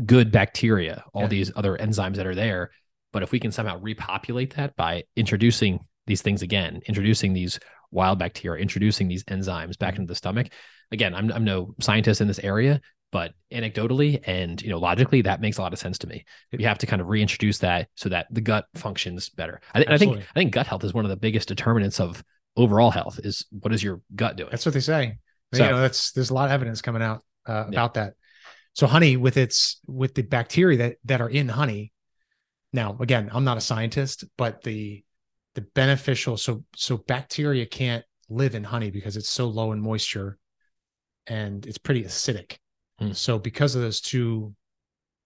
good bacteria, all yeah. these other enzymes that are there. But if we can somehow repopulate that by introducing these things again, introducing these wild bacteria, introducing these enzymes back mm-hmm. into the stomach, again, I'm, I'm no scientist in this area, but anecdotally and you know logically, that makes a lot of sense to me. We have to kind of reintroduce that so that the gut functions better. I, th- I think I think gut health is one of the biggest determinants of overall health. Is what is your gut doing? That's what they say. So, you know, that's there's a lot of evidence coming out uh, about yeah. that. So honey with its with the bacteria that that are in honey. Now, again, I'm not a scientist, but the the beneficial so so bacteria can't live in honey because it's so low in moisture and it's pretty acidic. Mm. So because of those two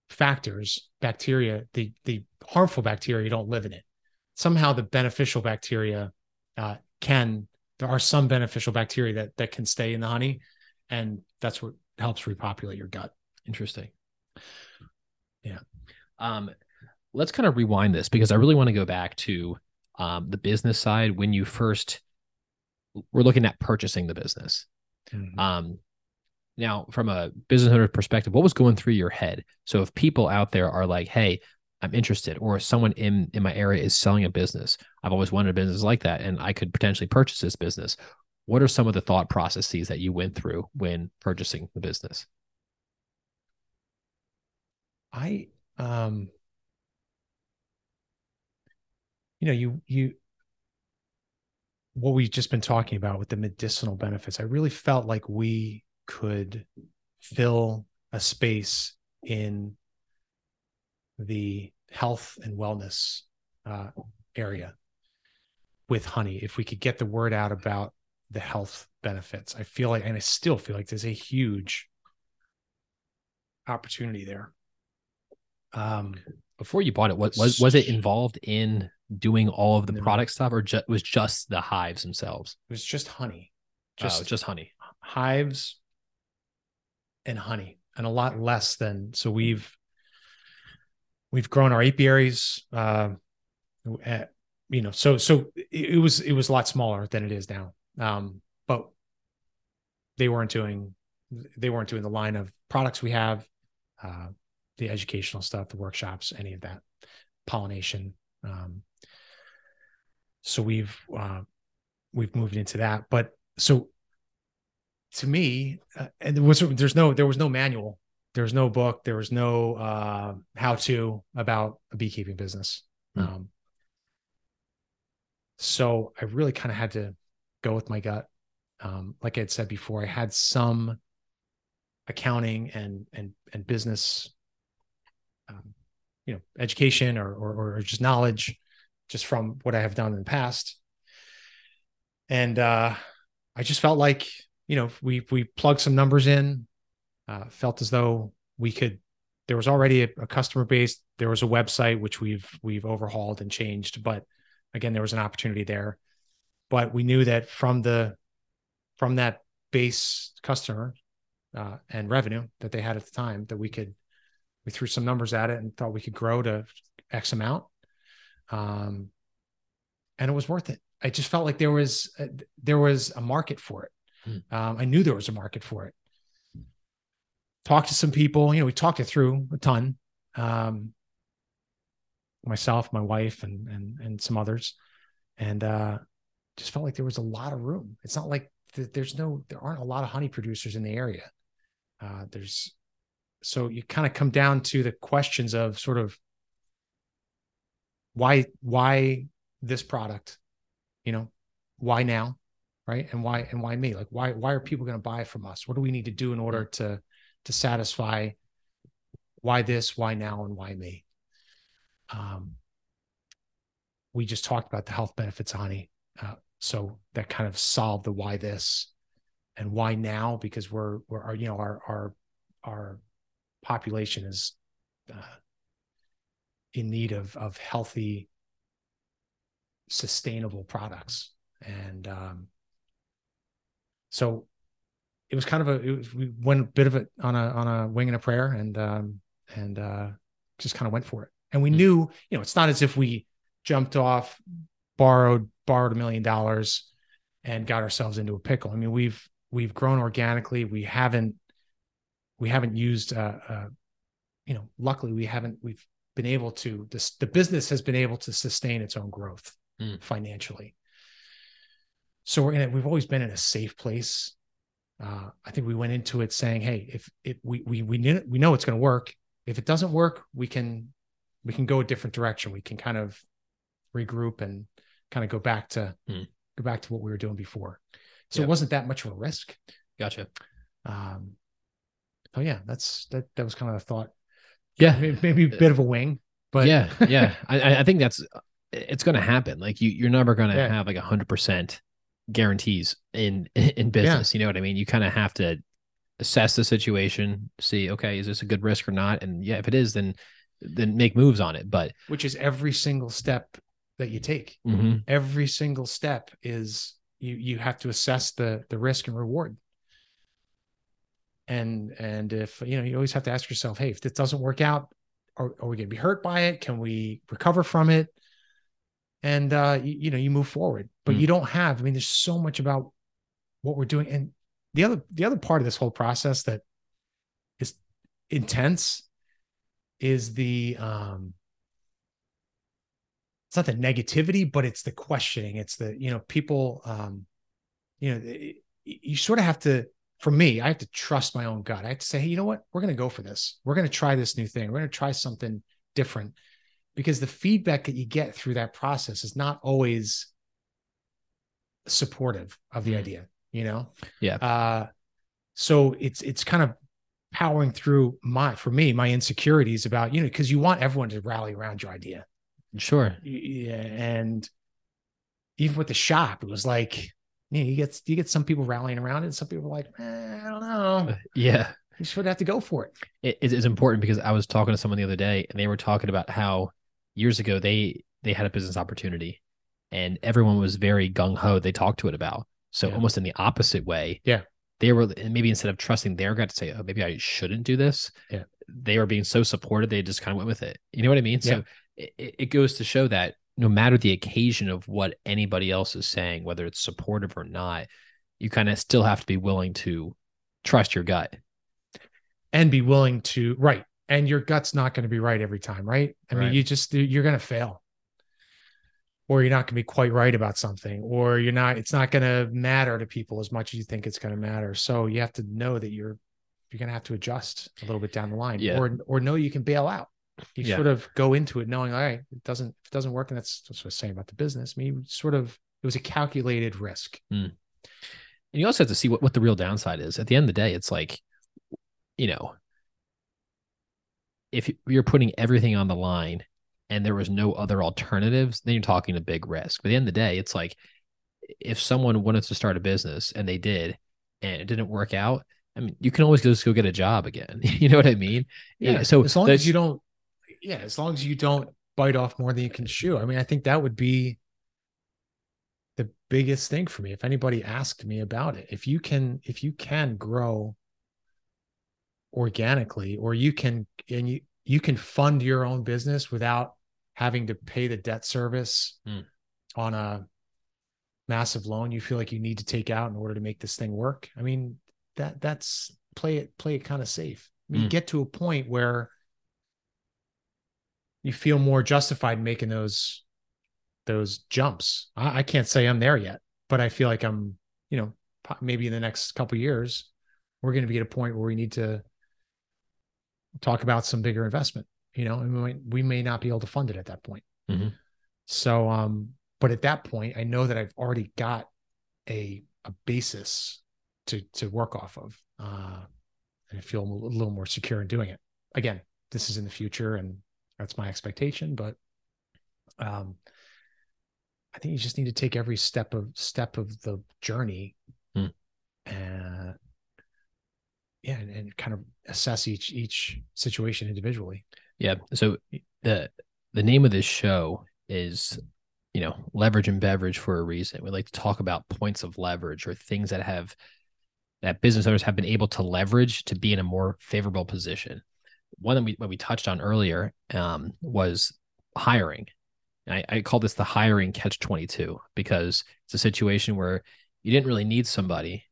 factors, bacteria, the the harmful bacteria don't live in it. Somehow the beneficial bacteria uh, can there are some beneficial bacteria that that can stay in the honey and that's what helps repopulate your gut. Interesting. Yeah. Um, let's kind of rewind this because I really want to go back to um, the business side when you first were looking at purchasing the business. Mhm. Um, now, from a business owner perspective, what was going through your head? So, if people out there are like, "Hey, I'm interested," or someone in in my area is selling a business, I've always wanted a business like that, and I could potentially purchase this business. What are some of the thought processes that you went through when purchasing the business? I um you know you you what we've just been talking about with the medicinal benefits I really felt like we could fill a space in the health and wellness uh, area with honey if we could get the word out about the health benefits I feel like and I still feel like there's a huge opportunity there um Before you bought it, what was was it involved in doing all of the No. product stuff, or was just the hives themselves? It was just honey, Just just just honey. hives and honey, and a lot less than. So we've we've grown our apiaries. Uh, at, you know, so so it, it was it was a lot smaller than it is now. Um, but they weren't doing they weren't doing the line of products we have, uh, the educational stuff, the workshops, any of that, pollination. Um, so we've uh, we've moved into that, but so to me, uh, and there was there's no there was no manual, there was no book, there was no uh, how to about a beekeeping business. Hmm. Um, so I really kind of had to go with my gut. Um, like I had said before, I had some accounting and and and business, um, you know, education or, or or just knowledge, just from what I have done in the past. And uh, I just felt like you know we we plugged some numbers in, uh, felt as though we could. There was already a, a customer base. There was a website which we've we've overhauled and changed, but again, there was an opportunity there. But we knew that from the from that base customer uh, and revenue that they had at the time, that we could we threw some numbers at it and thought we could grow to X amount, um, and it was worth it. I just felt like there was a, there was a market for it. Hmm. Um, I knew there was a market for it. Talked to some people, you know, we talked it through a ton. Um, myself, my wife, and and and some others, and uh, just felt like there was a lot of room. It's not like th- there's no there aren't a lot of honey producers in the area. Uh, there's so you kind of come down to the questions of sort of why why this product, you know, why now, right? And why and why me? Like why why are people going to buy from us? What do we need to do in order to to satisfy why this, why now, and why me? Um, we just talked about the health benefits of honey. Uh, so that kind of solved the why this and why now because we're we're our, you know our our our population is uh, in need of of healthy sustainable products and um so it was kind of a it was, we went a bit of it on a on a wing and a prayer and um and uh just kind of went for it and we Mhm. knew you know it's not as if we jumped off borrowed borrowed a million dollars and got ourselves into a pickle i mean we've we've grown organically we haven't we haven't used uh, uh you know luckily we haven't we've been able to this the business has been able to sustain its own growth Mm. financially so we're in it we've always been in a safe place uh i think we went into it saying hey if if we we we, knew, we know it's going to work if it doesn't work we can we can go a different direction we can kind of regroup and kind of go back to Hmm. go back to what we were doing before so Yeah. it wasn't that much of a risk Gotcha. um oh yeah that's that that was kind of the thought Yeah. maybe, maybe a bit of a wing but yeah, yeah. *laughs* I- I, I think that's it's going to happen. Like you, you're never going to Yeah. have like a hundred percent guarantees in *laughs* in business. You know what I mean? You kind of have to assess the situation, see, okay, is this a good risk or not? And yeah, if it is, then then make moves on it. But which is every single step that you take mhm, every single step is you you have to assess the the risk and reward and and if you know you always have to ask yourself hey if this doesn't work out are, are we going to be hurt by it can we recover from it and uh you, you know you move forward but Mm. you don't have i mean there's so much about what we're doing and the other the other part of this whole process that is intense is the um it's not the negativity but it's the questioning. It's the you know people um you know it- you sort of have to for me i have to trust my own gut. I have to say hey you know what? We're going to go for this. We're going to try this new thing. We're going to try something different because the feedback that you get through that process is not always supportive of the Mm. idea you know Yeah. uh so it's it's kind of powering through my for me my insecurities about you know because you want everyone to rally around your idea Sure. yeah, and even with the shop, it was like you, know, you get you get some people rallying around it, and some people are like, eh, I don't know, Yeah. you should have to go for it. it, it is important because I was talking to someone the other day and they were talking about how years ago they they had a business opportunity and everyone was very gung ho. They talked to it about so Yeah. almost in the opposite way. Yeah. they were and maybe instead of trusting their gut to say, oh, maybe I shouldn't do this. Yeah. they were being so supported they just kind of went with it. You know what I mean? Yeah. So it, it goes to show that no matter the occasion of what anybody else is saying, whether it's supportive or not, you kind of still have to be willing to trust your gut. and be willing to right. And your gut's not going to be right every time, right? I mean, you just you're going to fail, or you're not going to be quite right about something, or you're not. It's not going to matter to people as much as you think it's going to matter. So you have to know that you're you're going to have to adjust a little bit down the line, Yeah. or or know you can bail out. You Yeah. sort of go into it knowing, all right, it doesn't if it doesn't work, and that's, that's what I was saying about the business. I mean, sort of it was a calculated risk. Hmm. And you also have to see what, what the real downside is. At the end of the day, it's like, you know, if you're putting everything on the line and there was no other alternatives, then you're talking a big risk. But at the end of the day, it's like if someone wanted to start a business and they did and it didn't work out, I mean, you can always just go get a job again. *laughs* you know what I mean? Yeah. So as long as you don't, yeah, as long as you don't bite off more than you can chew. I mean, I think that would be the biggest thing for me. If anybody asked me about it, if you can, if you can grow organically, or you can, and you you can fund your own business without having to pay the debt service Hmm. on a massive loan you feel like you need to take out in order to make this thing work. I mean, that that's play it play it kind of safe. I mean, you Mm. get to a point where you feel more justified making those those jumps. I, I can't say I'm there yet, but I feel like I'm, you know, maybe in the next couple of years, we're going to be at a point where we need to talk about some bigger investment. You know, and we might, we may not be able to fund it at that point. Mhm. So, um, but at that point, I know that I've already got a a basis to to work off of, uh, and I feel a little more secure in doing it. Again, this is in the future, and that's my expectation. But um, I think you just need to take every step of step of the journey, Hmm. and yeah, and, and kind of assess each each situation individually. Yeah. So the the name of this show is, you know, leverage and beverage for a reason. We like to talk about points of leverage or things that have that business owners have been able to leverage to be in a more favorable position. One that we what we touched on earlier um, was hiring. I, I call this the hiring catch twenty two because it's a situation where you didn't really need somebody,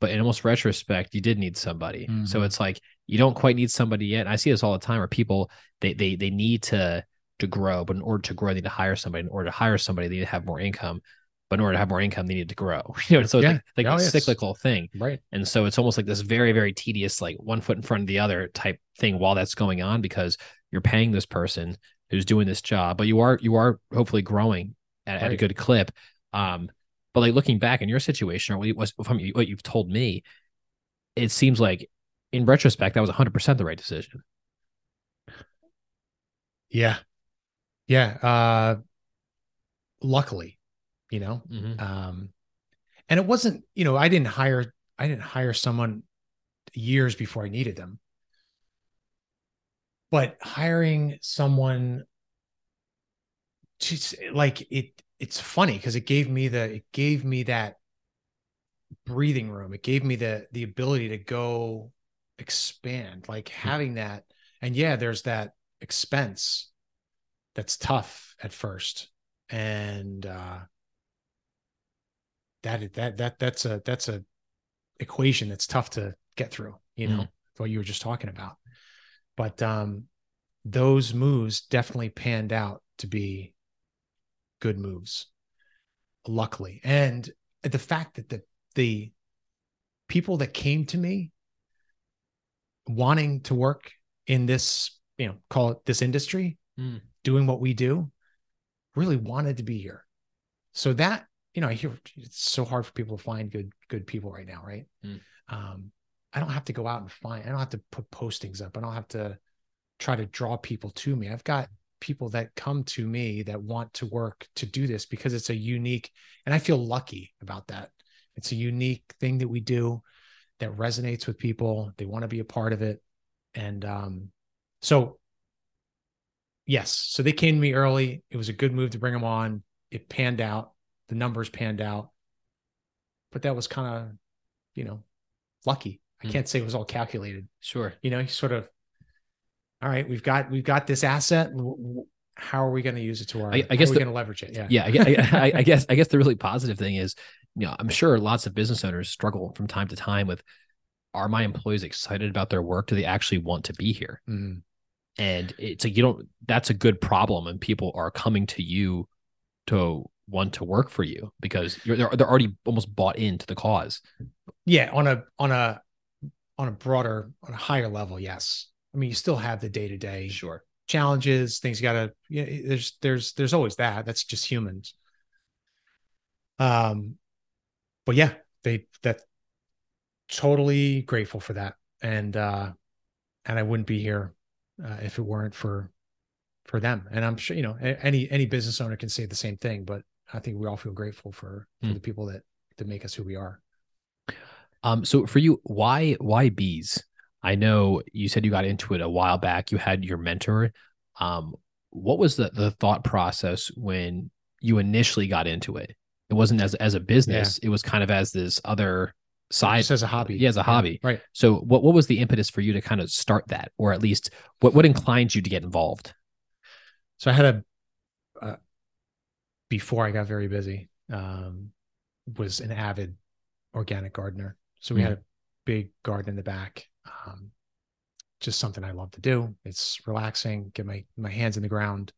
but in almost retrospect, you did need somebody. So Mhm. it's like you don't quite need somebody yet. And I see this all the time where people they they they need to to grow, but in order to grow, they need to hire somebody. In order to hire somebody, they need to have more income. But in order to have more income, they need to grow. *laughs* You know, so it's Yeah. like, like Oh, a yes. cyclical thing. Right. And so it's almost like this very, very tedious, like one foot in front of the other type thing while that's going on because you're paying this person who's doing this job, but you are you are hopefully growing at, at a good clip. Um, but like looking back in your situation, or what, you- what from you- what you've told me, it seems like in retrospect that was 100 percent the right decision. Yeah. Yeah. Uh luckily, you know. Mm-hmm. Um and it wasn't, you know, I didn't hire I didn't hire someone years before I needed them. But hiring someone just like it it's funny because it gave me the it gave me that breathing room. It gave me the the ability to go expand like having that and yeah there's that expense that's tough at first and uh that that that that's a that's a equation that's tough to get through you know mm. what you were just talking about but um those moves definitely panned out to be good moves luckily. And the fact that the the people that came to me wanting to work in this you know call it this industry mm. doing what we do really wanted to be here. So that you know i hear it's so hard for people to find good good people right now right? Mm. um i don't have to go out and find i don't have to put postings up. I don't have to try to draw people to me. I've got people that come to me that want to work to do this because it's a unique and i feel lucky about that. It's a unique thing that we do that resonates with people. They want to be a part of it. And um so yes. So they came to me early. It was a good move to bring them on. It panned out. The numbers panned out. But that was kind of you know lucky. I mm. can't say it was all calculated. Sure. You know he sort of all right we've got we've got this asset. How are we going to use it to our i, I guess we're going to leverage it? Yeah. Yeah I, I, I guess i guess the really positive thing is you know i'm sure lots of business owners struggle from time to time with are my employees excited about their work? Do they actually want to be here? Mm. and it's like you don't that's a good problem and people are coming to you to want to work for you because you're they're, they're already almost bought into the cause. Yeah on a on a on a broader on a higher level yes i mean you still have the day-to-day sure challenges things you gotta yeah there's there's there's always that that's just humans um but yeah they that totally grateful for that and uh and i wouldn't be here uh, if it weren't for for them and i'm sure you know any any business owner can say the same thing but I think we all feel grateful for for mm. the people that that make us who we are. Um, so for you, why why bees? I know you said you got into it a while back. You had your mentor. Um, what was the the thought process when you initially got into it? It wasn't as as a business. Yeah. It was kind of as this other side, Just as a hobby. Yeah, as a hobby. Yeah, right. So what what was the impetus for you to kind of start that, or at least what what inclined you to get involved? So I had a before I got very busy, um, was an avid organic gardener. So we mm. had a big garden in the back. Um, just something I love to do. It's relaxing, get my my hands in the ground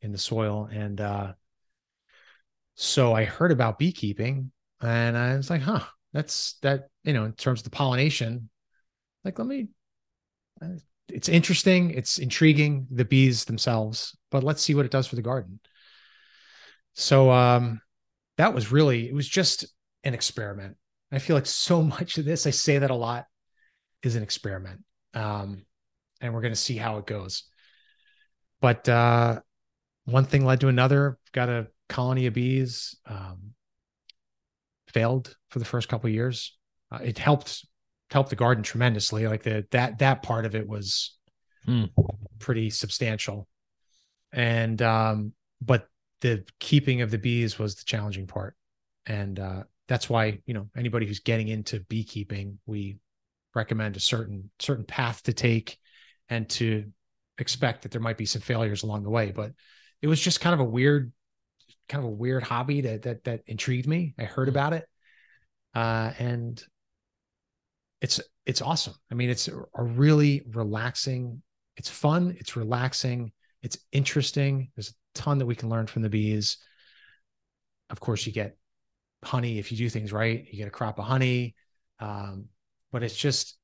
in the soil. And uh, so I heard about beekeeping and I was like, huh, that's that, you know, in terms of the pollination, like let me uh, it's interesting, it's intriguing, the bees themselves, but let's see what it does for the garden. So um, that was really, it was just an experiment. I feel like so *laughs* much of this, I say that a lot, is an experiment. Um, and we're going to see how it goes. But uh, one thing led to another. Got a colony of bees. Um, failed for the first couple years. Uh, it helped helped the garden tremendously. Like the that that part of it was hmm. pretty substantial. And um, but the keeping of the bees was the challenging part. And uh, that's why, you know, anybody who's getting into beekeeping, we recommend a certain certain path to take and to expect that there might be some failures along the way. But it was just kind of a weird, kind of a weird hobby that that that intrigued me. I heard mm-hmm. about it. Uh, and it's it's awesome. I mean, it's a really relaxing, it's fun, it's relaxing, it's interesting. There's a ton that we can learn from the bees. Of course, you get honey if you do things right. You get a crop of honey, um, but it's just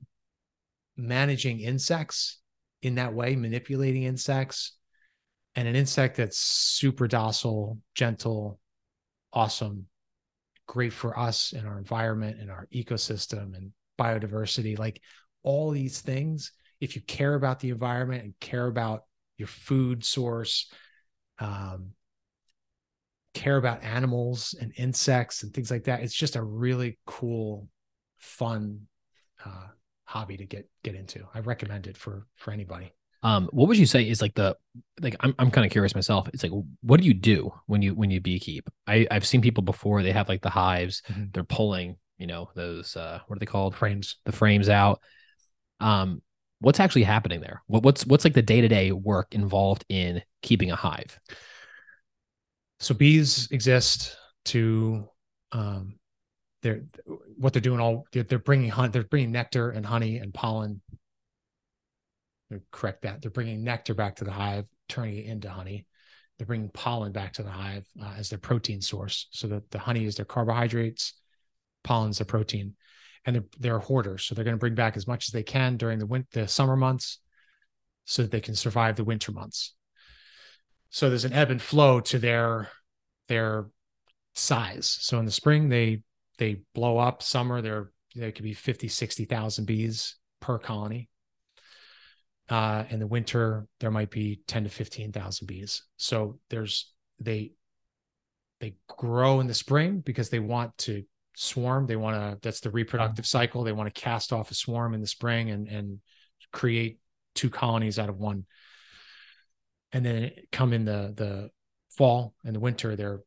managing insects in that way, manipulating insects, and an insect that's super docile, gentle, awesome, great for us and our environment and our ecosystem and biodiversity. Like all these things, if you care about the environment and care about your food source, um, care about animals and insects and things like that. It's just a really cool, fun uh, hobby to get get into. I recommend it for for anybody. Um, what would you say is like the like I'm I'm kind of curious myself. It's like what do you do when you when you beekeep? I I've seen people before. They have like the hives. Mm-hmm. They're pulling you know those uh what are they called frames the frames out Um, what's actually happening there? What, what's what's like the day to day work involved in keeping a hive? So bees exist to um, they're what they're doing all they're, they're bringing hunt they're bringing nectar and honey and pollen. Correct that. They're bringing nectar back to the hive turning it into honey. They're bringing pollen back to the hive uh, as their protein source so that the honey is their carbohydrates pollen's their protein and they're, they're hoarders. So they're going to bring back as much as they can during the winter the summer months so that they can survive the winter months. So there's an ebb and flow to their their size. So in the spring they they blow up summer there there could be 50 60,000 bees per colony. Uh, in the winter there might be 10 to 15,000 bees. So there's they they grow in the spring because they want to swarm. They want to that's the reproductive cycle. They want to cast off a swarm in the spring and and create two colonies out of one. And then come in the the fall and the winter they're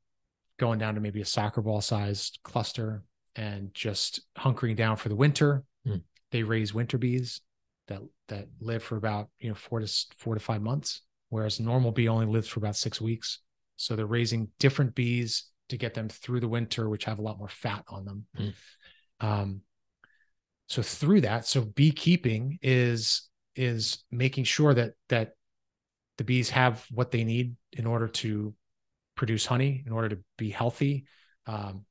going down to maybe a soccer ball sized cluster and just hunkering down for the winter. Mm. They raise winter bees that that live for about you know four to four to five months, whereas normal bee only lives for about six weeks. So they're raising different bees to get them through the winter, which have a lot more fat on them. Mm. Um, so through that, so beekeeping is is making sure that that the bees have what they need in order to produce honey, in order to be healthy, um,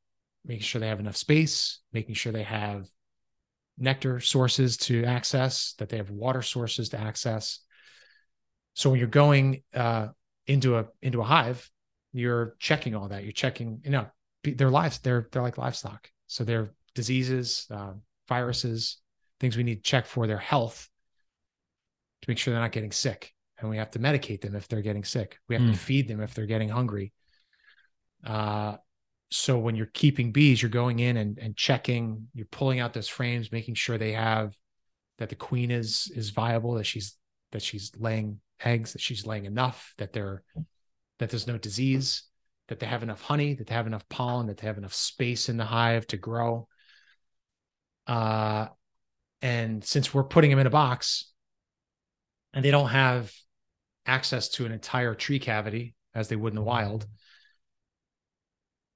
making sure they have enough space, making sure they have nectar sources to access, that they have water sources to access. So when you're going uh, into a into a hive, you're checking all that. You're checking, you know, their lives. They're they're like livestock, so they're diseases, uh, viruses, things we need to check for their health to make sure they're not getting sick. And we have to medicate them if they're getting sick. We have mm. to hmm. feed them if they're getting hungry. Uh, so when you're keeping bees, you're going in and, and checking, you're pulling out those frames, making sure they have that the queen is is viable, that she's that she's laying eggs, that she's laying enough, that they're that there's no disease, that they have enough honey, that they have enough pollen, that they have enough space in the hive to grow. Uh, and since we're putting them in a box and they don't have access to an entire tree cavity as they would in the wild,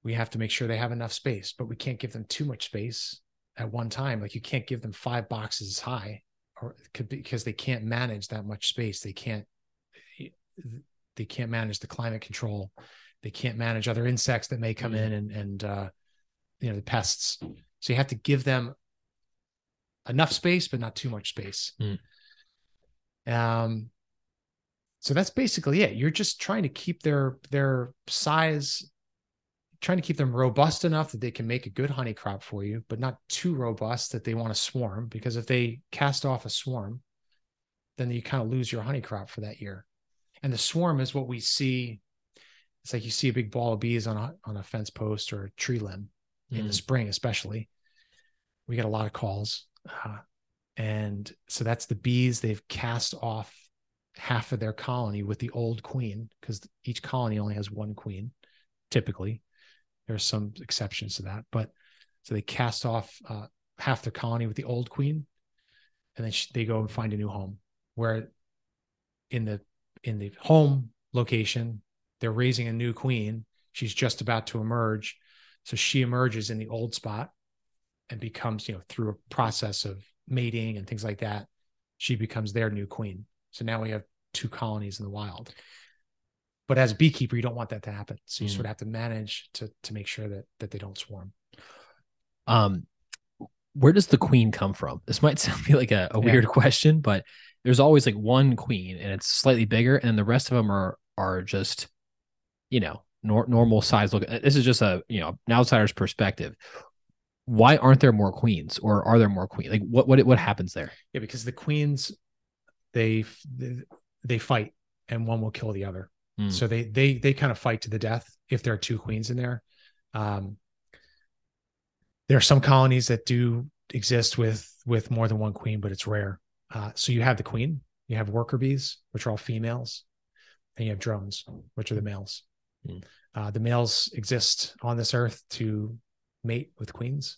we have to make sure they have enough space, but we can't give them too much space at one time. Like you can't give them five boxes high or could be, because they can't manage that much space. They can't, they can't manage the climate control. They can't manage other insects that may come in and, and, uh, you know, the pests. So you have to give them enough space, but not too much space. Mm. Um, so that's basically it. You're just trying to keep their their size trying to keep them robust enough that they can make a good honey crop for you, but not too robust that they want to swarm. Because if they cast off a swarm, then you kind of lose your honey crop for that year. And the swarm is what we see. It's like you see a big ball of bees on a on a fence post or a tree limb mm. in the mm. spring, especially. We get a lot of calls, uh, and so that's the bees. They've cast off half of their colony with the old queen because each colony only has one queen, typically there's some exceptions to that, but so they cast off uh, half their colony with the old queen, and then they go and find a new home. Where in the in the home location, they're raising a new queen. She's just about to emerge, so she emerges in the old spot and becomes, you know, through a process of mating and things like that, she becomes their new queen. So now we have two colonies in the wild. But as a beekeeper, you don't want that to happen. So you mm. sort of have to manage to to make sure that that they don't swarm. Um, where does the queen come from? This might *laughs* sound like a, a weird yeah. question, but there's always like one queen, and it's slightly bigger, and the rest of them are are just, you know, nor- normal size. Look, this is just a you know an outsider's perspective. Why aren't there more queens, or are there more queens? Like what what what happens there? Yeah, because the queens, they they fight, and one will kill the other. Mm. So they they they kind of fight to the death if there are two queens in there. Um, there are some colonies that do exist with with more than one queen, but it's rare. Uh, so you have the queen, you have worker bees, which are all females, and you have drones, which are the males. Mm. Uh, the males exist on this earth to mate with queens.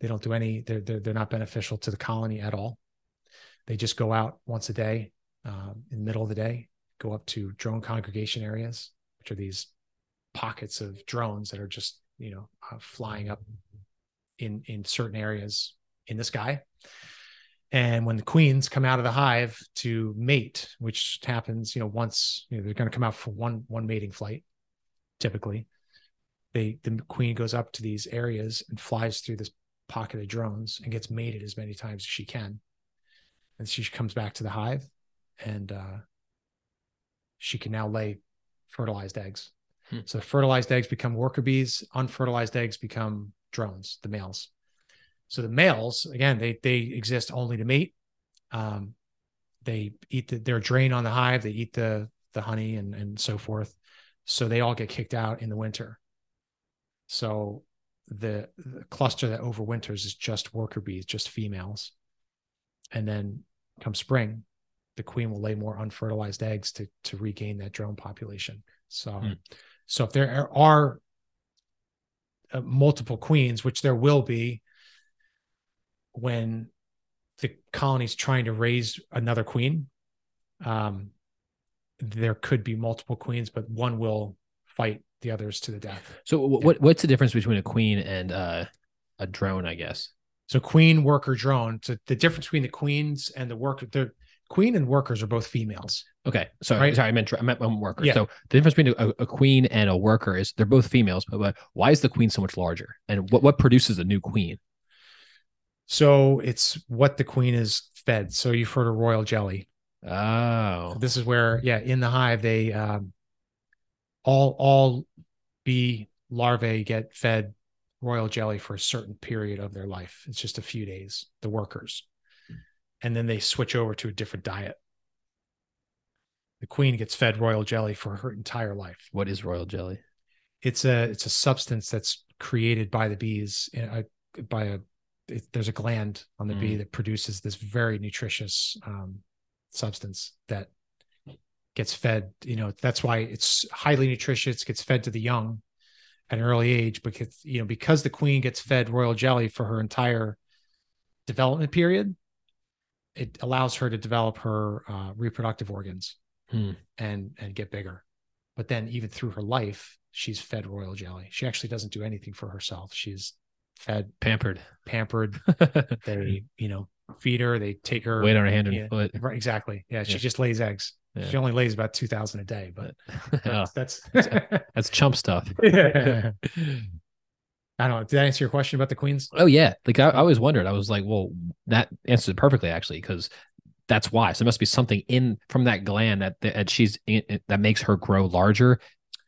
They don't do any. They're they're, they're not beneficial to the colony at all. They just go out once a day um, in the middle of the day, go up to drone congregation areas, which are these pockets of drones that are just you know uh, flying up in in certain areas in the sky. And when the queens come out of the hive to mate, which happens, you know, once you know, they're going to come out for one one mating flight, typically, they the queen goes up to these areas and flies through this pocket of drones and gets mated as many times as she can, and she comes back to the hive, and uh, she can now lay fertilized eggs. Hmm. So fertilized eggs become worker bees, unfertilized eggs become drones, the males. So the males, again, they they exist only to mate. Um, they eat the, their drain on the hive. They eat the the honey and and so forth. So they all get kicked out in the winter. So the, the cluster that overwinters is just worker bees, just females. And then come spring, the queen will lay more unfertilized eggs to to regain that drone population. So, mm. so if there are uh, multiple queens, which there will be, when the colony's trying to raise another queen, um, there could be multiple queens, but one will fight the others to the death. So, what what's the difference between a queen and uh, a drone? I guess. So, queen, worker, drone. So, the difference between the queens and the worker, the queen and workers are both females. Okay, so right? sorry, I meant I meant worker. Yeah. So the difference between a, a, queen and a worker is they're both females, but, but why is the queen so much larger? And what what produces a new queen? So it's what the queen is fed. So you've heard of royal jelly. Oh, so this is where yeah, in the hive they um, all all bee larvae get fed royal jelly for a certain period of their life. It's just a few days. The workers and then they switch over to a different diet. The queen gets fed royal jelly for her entire life. What is royal jelly? It's a it's a substance that's created by the bees uh, by a it, there's a gland on the mm. bee that produces this very nutritious um, substance that gets fed. You know that's why it's highly nutritious. Gets fed to the young at an early age because you know because the queen gets fed royal jelly for her entire development period it allows her to develop her uh, reproductive organs hmm. and and get bigger. But then even through her life, she's fed royal jelly. She actually doesn't do anything for herself. She's fed, pampered, pampered. *laughs* they you know feed her. They take her weight on her hand and yeah, foot. Right, exactly. Yeah, she yeah. just lays eggs. Yeah. She only lays about two thousand a day, but *laughs* that's that's, that's, that's chump stuff. *laughs* yeah. *laughs* I don't know. Did that answer your question about the queens? Oh yeah. Like I, I always wondered. I was like, well, that answers it perfectly actually, because that's why. So there must be something in from that gland that that she's in, that makes her grow larger,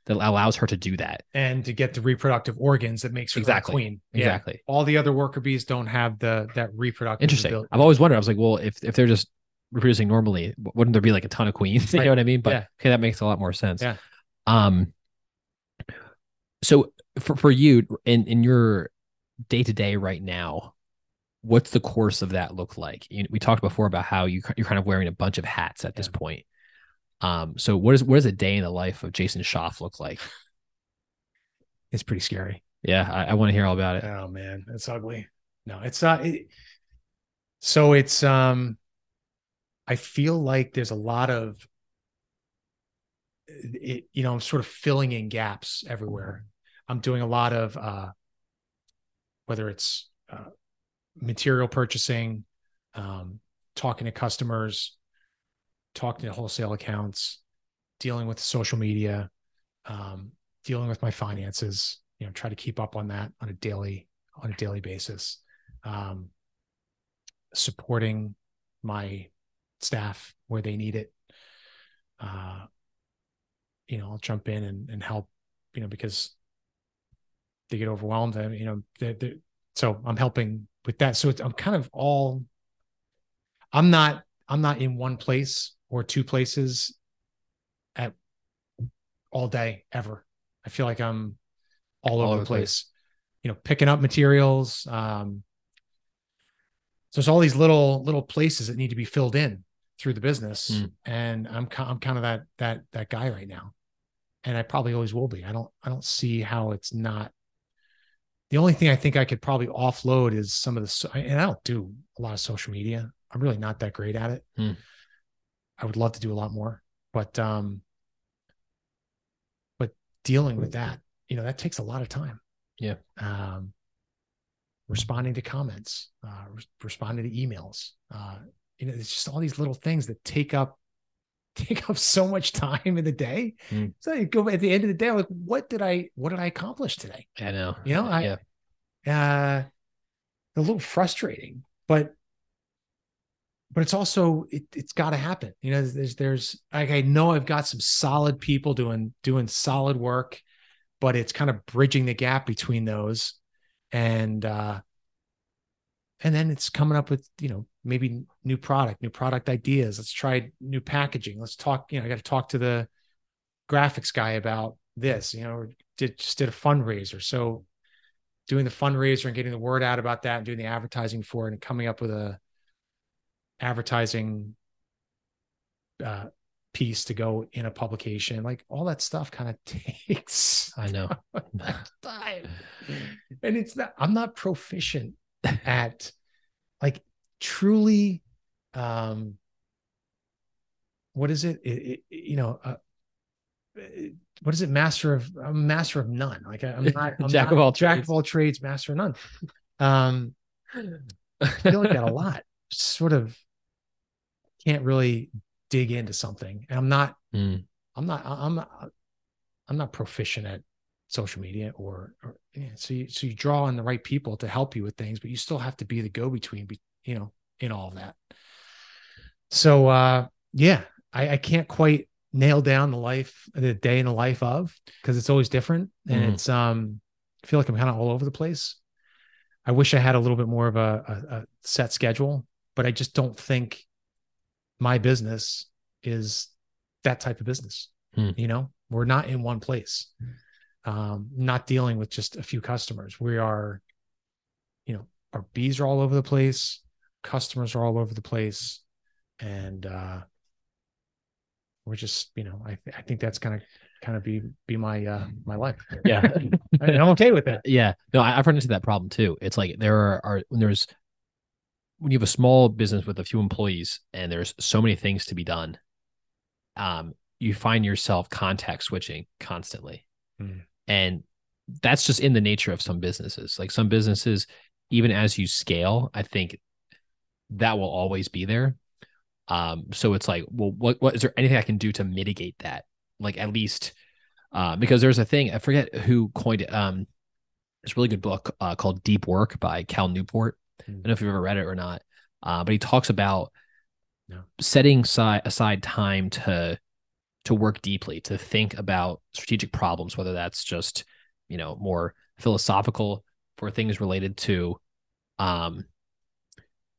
that allows her to do that and to get the reproductive organs that makes her exactly queen. Exactly. Yeah. All the other worker bees don't have the that reproductive. Interesting. Ability. I've always wondered. I was like, well, if if they're just reproducing normally, wouldn't there be like a ton of queens? *laughs* you know what I mean? But yeah. okay, that makes a lot more sense. Yeah. Um. So for, for you in, in your day to day right now, what's the course of that look like? You, we talked before about how you, you're kind of wearing a bunch of hats at yeah. this point. Um, so what is, what does a day in the life of Jason Shoff look like? It's pretty scary. Yeah. I, I want to hear all about it. Oh man, it's ugly. No, it's not. It, so it's, um, I feel like there's a lot of, it, you know, I'm sort of filling in gaps everywhere. I'm doing a lot of uh, whether it's uh, material purchasing, um, talking to customers, talking to wholesale accounts, dealing with social media, um, dealing with my finances. You know, try to keep up on that on a daily on a daily basis. Um, supporting my staff where they need it. Uh, you know, I'll jump in and, and help. You know, because they get overwhelmed. And, you know, they're, they're, so I'm helping with that. So I'm kind of all, I'm not, I'm not in one place or two places at all day ever. I feel like I'm all, all over the place. place, you know, picking up materials. Um, so there's all these little, little places that need to be filled in through the business. Mm. And I'm, I'm kind of that, that, that guy right now. And I probably always will be. I don't, I don't see how it's not the only thing I think I could probably offload is some of the, and I don't do a lot of social media. I'm really not that great at it. Hmm. I would love to do a lot more, but um, but dealing with that, you know, that takes a lot of time. Yeah. Um, responding to comments, uh, re- responding to emails. Uh, you know, it's just all these little things that take up *laughs* take up so much time in the day. Hmm. So you go at the end of the day, I'm like, what did I what did I accomplish today? I know. You know, I yeah. uh a little frustrating, but but it's also it, it's got to happen. You know, there's there's like I know I've got some solid people doing doing solid work, but it's kind of bridging the gap between those, and uh and then it's coming up with you know maybe new product, new product ideas. Let's try new packaging. Let's talk. You know, I got to talk to the graphics guy about this. You know, did just did a fundraiser, so doing the fundraiser and getting the word out about that and doing the advertising for it and coming up with a advertising uh, piece to go in a publication like all that stuff kind of *laughs* takes I know. *laughs* *laughs* time and it's not i'm not proficient at like truly um what is it, it, it you know uh, what is it master of i'm master of none like I, i'm not I'm Jack not- of all jack trades. of all trades master of none um I feel like that a lot. Sort of can't really dig into something. And I'm not, Mm. I'm not, I'm not, I'm not proficient at social media or, or yeah, so you, so you draw on the right people to help you with things, but you still have to be the go between, be, you know, in all of that. So, uh, yeah, I, I can't quite nail down the life, the day in the life of, because it's always different. And Mhm. it's, um, I feel like I'm kind of all over the place. I wish I had a little bit more of a, a, a set schedule, but I just don't think my business is that type of business. Hmm. You know, we're not in one place, um, not dealing with just a few customers. We are, you know, our bees are all over the place, customers are all over the place, and uh, we're just, you know, I th- I think that's gonna kind of be be my uh my life. Yeah. *laughs* and I'm okay with that. yeah. No, I, I've run into that problem too. It's like there are, are when there's when you have a small business with a few employees and there's so many things to be done, um, you find yourself context switching constantly. Mm. And that's just in the nature of some businesses. Like some businesses, even as you scale, I think that will always be there. Um, so it's like, well, what what is there anything I can do to mitigate that? Like at least uh, because there's a thing, I forget who coined it. Um, it's a really good book uh, called Deep Work by Cal Newport. I don't know if you've ever read it or not, uh, but he talks about No. setting aside, aside time to to work deeply, to think about strategic problems, whether that's just you know more philosophical for things related to, um,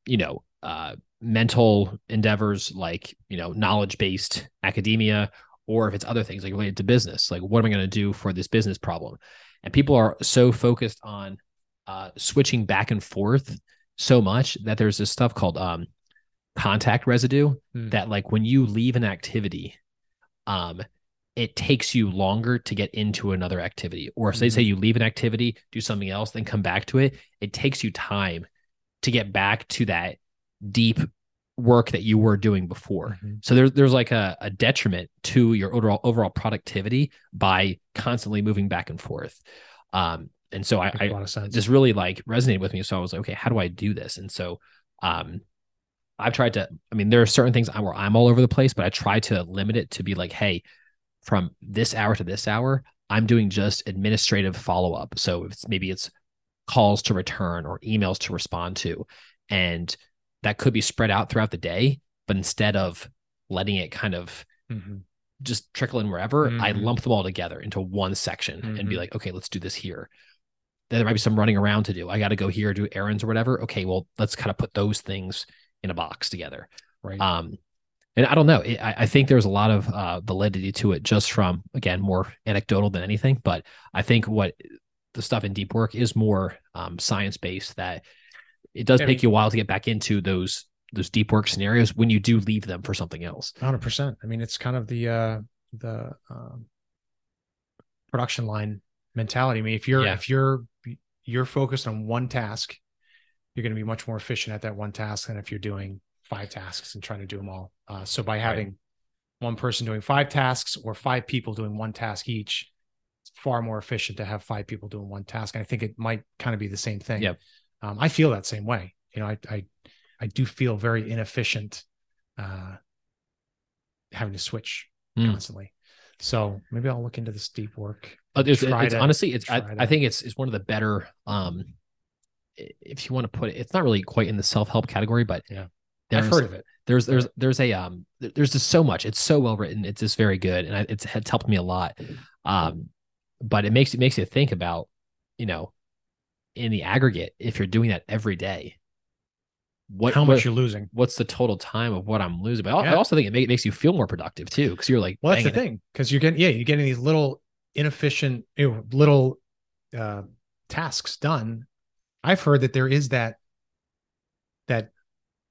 you know, uh, mental endeavors like you know knowledge based academia, or if it's other things like related to business, like what am I going to do for this business problem? And people are so focused on uh, switching back and forth so much that there's this stuff called um, contact residue Hmm. that like when you leave an activity um it takes you longer to get into another activity or if they say you leave an activity do something else then come back to it it takes you time to get back to that deep work that you were doing before Mhm. so there's there's like a, a detriment to your overall overall productivity by constantly moving back and forth um and so I, I a lot of sense. just really like resonated with me. So I was like, okay, how do I do this? And so um I've tried to, I mean, there are certain things where I'm all over the place, but I try to limit it to be like, hey, from this hour to this hour, I'm doing just administrative follow up. So it's, maybe it's calls to return or emails to respond to. And that could be spread out throughout the day. But instead of letting it kind of Mhm. just trickle in wherever, I Mhm. lump them all together into one section and be Mhm. like, okay, let's do this here. There might be some running around to do. I got to go here, do errands or whatever. Okay, well, let's kind of put those things in a box together. Right. Um, and I don't know. It, I, I think there's a lot of uh, validity to it, just from again more anecdotal than anything. But I think what the stuff in deep work is more um, science based. That it does I take you a while to get back into those those deep work scenarios when you do leave them for something else. hundred percent. I mean, it's kind of the uh the um, production line mentality. I mean, if you're Yeah. if you're you're focused on one task, you're going to be much more efficient at that one task than if you're doing five tasks and trying to do them all. Uh, so by having right. one person doing five tasks or five people doing one task each, it's far more efficient to have five people doing one task. And I think it might kind of be the same thing. Yep. Um, I feel that same way. You know, I I I do feel very inefficient uh, having to switch mm. constantly. So maybe I'll look into this deep work. It's, it's to, honestly, it's I, I, think it's it's one of the better. Um, if you want to put it, it's not really quite in the self help category, but yeah, I've heard of it. There's there's there's a um there's just so much. It's so well written. It's just very good, and it's it's helped me a lot. Um, but it makes it makes you think about, you know, in the aggregate, if you're doing that every day, what how much what, you're losing. What's the total time of what I'm losing? But yeah. I also think it, make, it, makes you feel more productive too, because you're like, well, that's the thing, because you're getting yeah, you're getting these little inefficient, you know, little uh, tasks done. I've heard that there is that that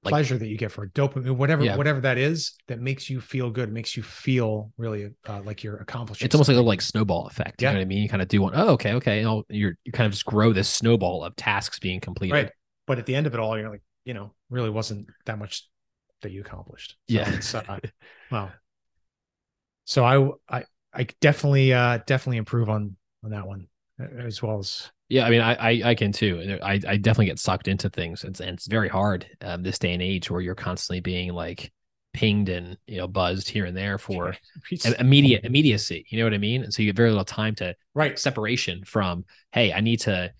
like, pleasure that you get for dopamine, whatever yeah. whatever that is, that makes you feel good, makes you feel really uh, like you're accomplishing. It's almost like a like snowball effect. You yeah. know what I mean? You kind of do one. Oh, okay, okay. You you're you kind of just grow this snowball of tasks being completed. Right. But at the end of it all, you're like, you know, really wasn't that much that you accomplished. So yeah. Uh, *laughs* well, so I, I, I definitely, uh, definitely improve on, on that one as well as. Yeah. I mean, I, I, I can too. I, I definitely get sucked into things. It's, and it's very hard um, this day and age where you're constantly being like pinged and, you know, buzzed here and there for *laughs* immediate immediacy. You know what I mean? And so you get very little time to right separation from, Hey, I need to,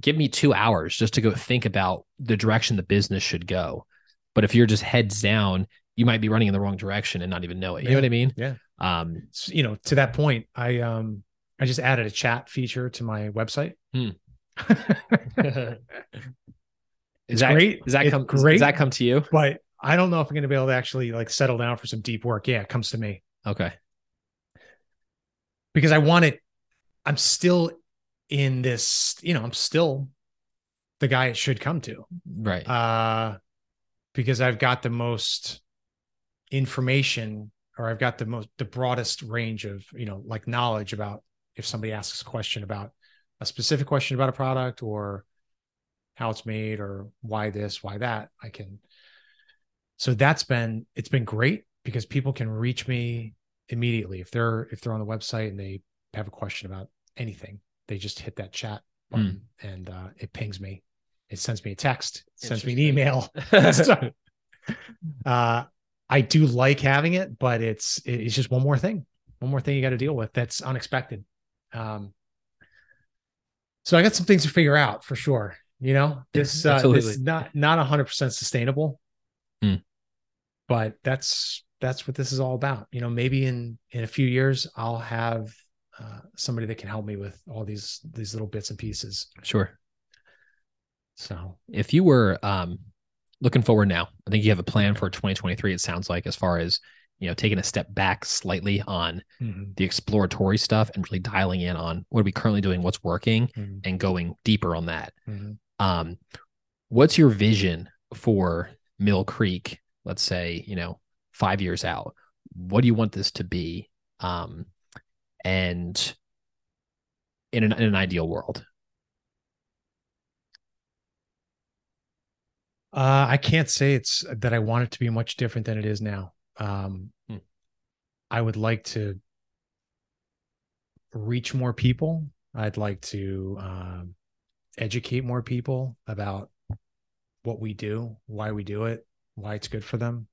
give me two hours just to go think about the direction the business should go. But if you're just heads down, you might be running in the wrong direction and not even know it. You yeah. know what I mean? Yeah. Um, so, you know, to that point, I um I just added a chat feature to my website. Hmm. *laughs* is that great? Does that come great? Does that come to you? But I don't know if I'm going to be able to actually like settle down for some deep work. Yeah, it comes to me. Okay. Because I want it. I'm still in this, you know, I'm still the guy it should come to. Right. Uh because I've got the most information or I've got the most the broadest range of, you know, like knowledge about if somebody asks a question about a specific question about a product or how it's made or why this, why that, I can so that's been it's been great because people can reach me immediately if they're if they're on the website and they have a question about anything they just hit that chat button mm. and uh, it pings me. It sends me a text, sends me an email. *laughs* *laughs* uh, I do like having it, but it's it's just one more thing, one more thing you got to deal with that's unexpected. Um, so I got some things to figure out for sure. You know, this uh, this is not not hundred percent sustainable, mm. but that's that's what this is all about. You know, maybe in in a few years I'll have uh, somebody that can help me with all these these little bits and pieces. Sure. So, if you were um, looking forward now, I think you have a plan for 2023. It sounds like as far as you know, taking a step back slightly on mm-hmm. the exploratory stuff and really dialing in on what are we currently doing, what's working, mm-hmm. and going deeper on that. Mm-hmm. Um, what's your vision for Mill Creek? Let's say you know five years out. What do you want this to be? Um, and in an, in an ideal world? Uh, I can't say it's that I want it to be much different than it is now. Um, hmm. I would like to reach more people. I'd like to um, educate more people about what we do, why we do it, why it's good for them.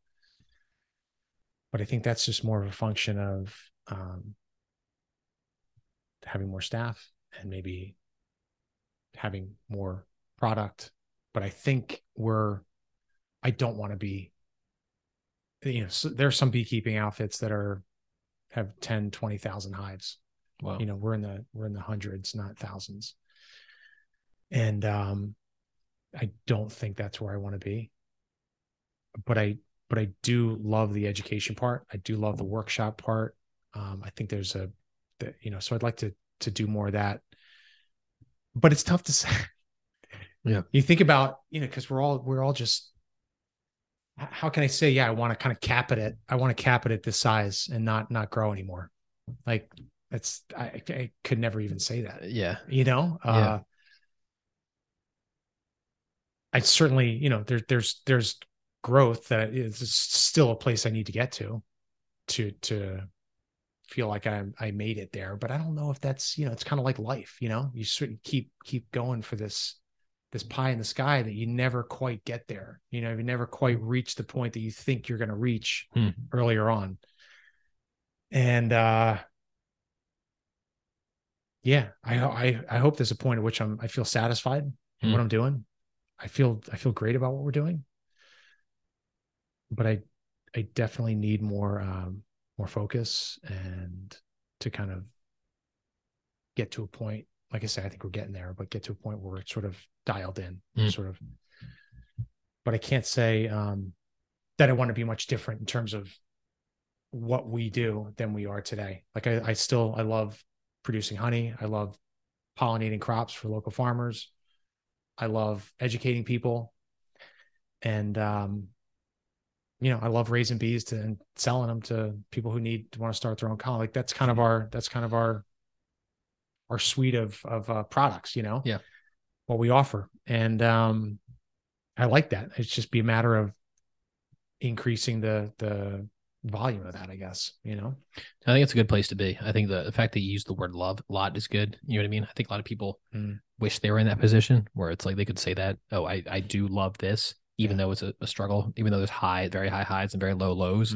But I think that's just more of a function of um, having more staff and maybe having more product. But I think we're, I don't want to be, you know, so there are some beekeeping outfits that are, have 10, 20,000 hives. Wow. You know, we're in the, we're in the hundreds, not thousands. And, um, I don't think that's where I want to be. But I, but I do love the education part. I do love the workshop part. Um, I think there's a that you know so i'd like to to do more of that but it's tough to *laughs* say yeah you think about you know because we're all we're all just how can i say yeah i want to kind of cap it at i want to cap it at this size and not not grow anymore like that's i i could never even say that yeah you know yeah. uh i certainly you know there, there's there's growth that is still a place I need to get to to to feel like I I made it there. But I don't know if that's you know it's kind of like life. You know, you sort of keep keep going for this this pie in the sky that you never quite get there. You know, you never quite reach the point that you think you're going to reach Hmm. earlier on. And uh yeah, I I I hope there's a point at which I'm I feel satisfied in Hmm. what I'm doing. I feel I feel great about what we're doing. But I I definitely need more um more focus and to kind of get to a point like I said, I think we're getting there, but get to a point where we're sort of dialed in, Mm. sort of. But I can't say um, that I want to be much different in terms of what we do than we are today. Like I, I still I love producing honey. I love pollinating crops for local farmers. I love educating people, and um, you know I love raising bees to and selling them to people who need to want to start their own colony. Like that's kind of our that's kind of our our suite of of uh, products. You know, Yeah. What we offer, and um, I like that. It's just be a matter of increasing the the volume of that. I guess you know. I think it's a good place to be. I think the, the fact that you use the word love a lot is good. You know what I mean? I think a lot of people Mm. wish they were in that position where it's like they could say that, oh, I, I do love this, even though it's a, a struggle, even though there's high, very high highs and very low lows.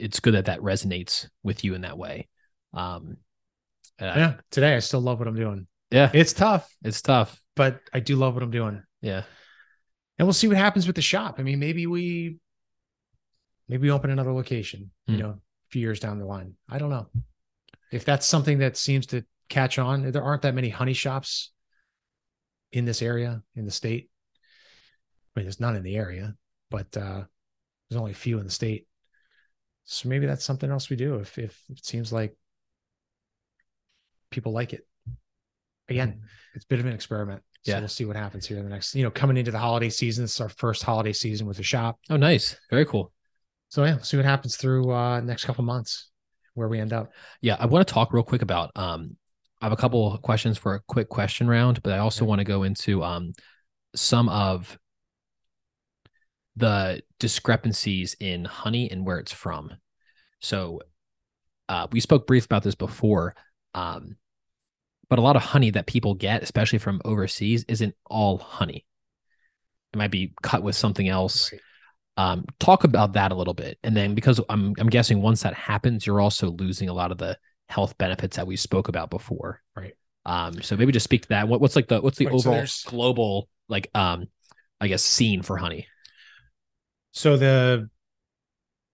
It's good that that resonates with you in that way. Um, and I- Yeah. Today, I still love what I'm doing. Yeah, It's tough, it's tough. but I do love what I'm doing. Yeah. and we'll see what happens with the shop. I mean, maybe we maybe we open another location, you Hmm. know, a few years down the line. I don't know. If that's something that seems to catch on, there aren't that many honey shops in this area in the state. I mean, there's none in the area, but uh there's only a few in the state. So maybe that's something else we do if if it seems like people like it. Again, it's a bit of an experiment. So Yeah. we'll see what happens here in the next, you know, coming into the holiday season. It's our first holiday season with the shop. Oh, nice. Very cool. So yeah, see what happens through uh next couple months where we end up. Yeah, I want to talk real quick about um I have a couple questions for a quick question round, but I also Okay. want to go into um some of the discrepancies in honey and where it's from. So uh we spoke brief about this before. Um but a lot of honey that people get, especially from overseas, isn't all honey. It might be cut with something else Right. um, talk about that a little bit and then because i'm i'm guessing once that happens you're also losing a lot of the health benefits that we spoke about before Right. um so maybe just speak to that what, what's like the what's the Right, overall there's- global like um i guess scene for honey So the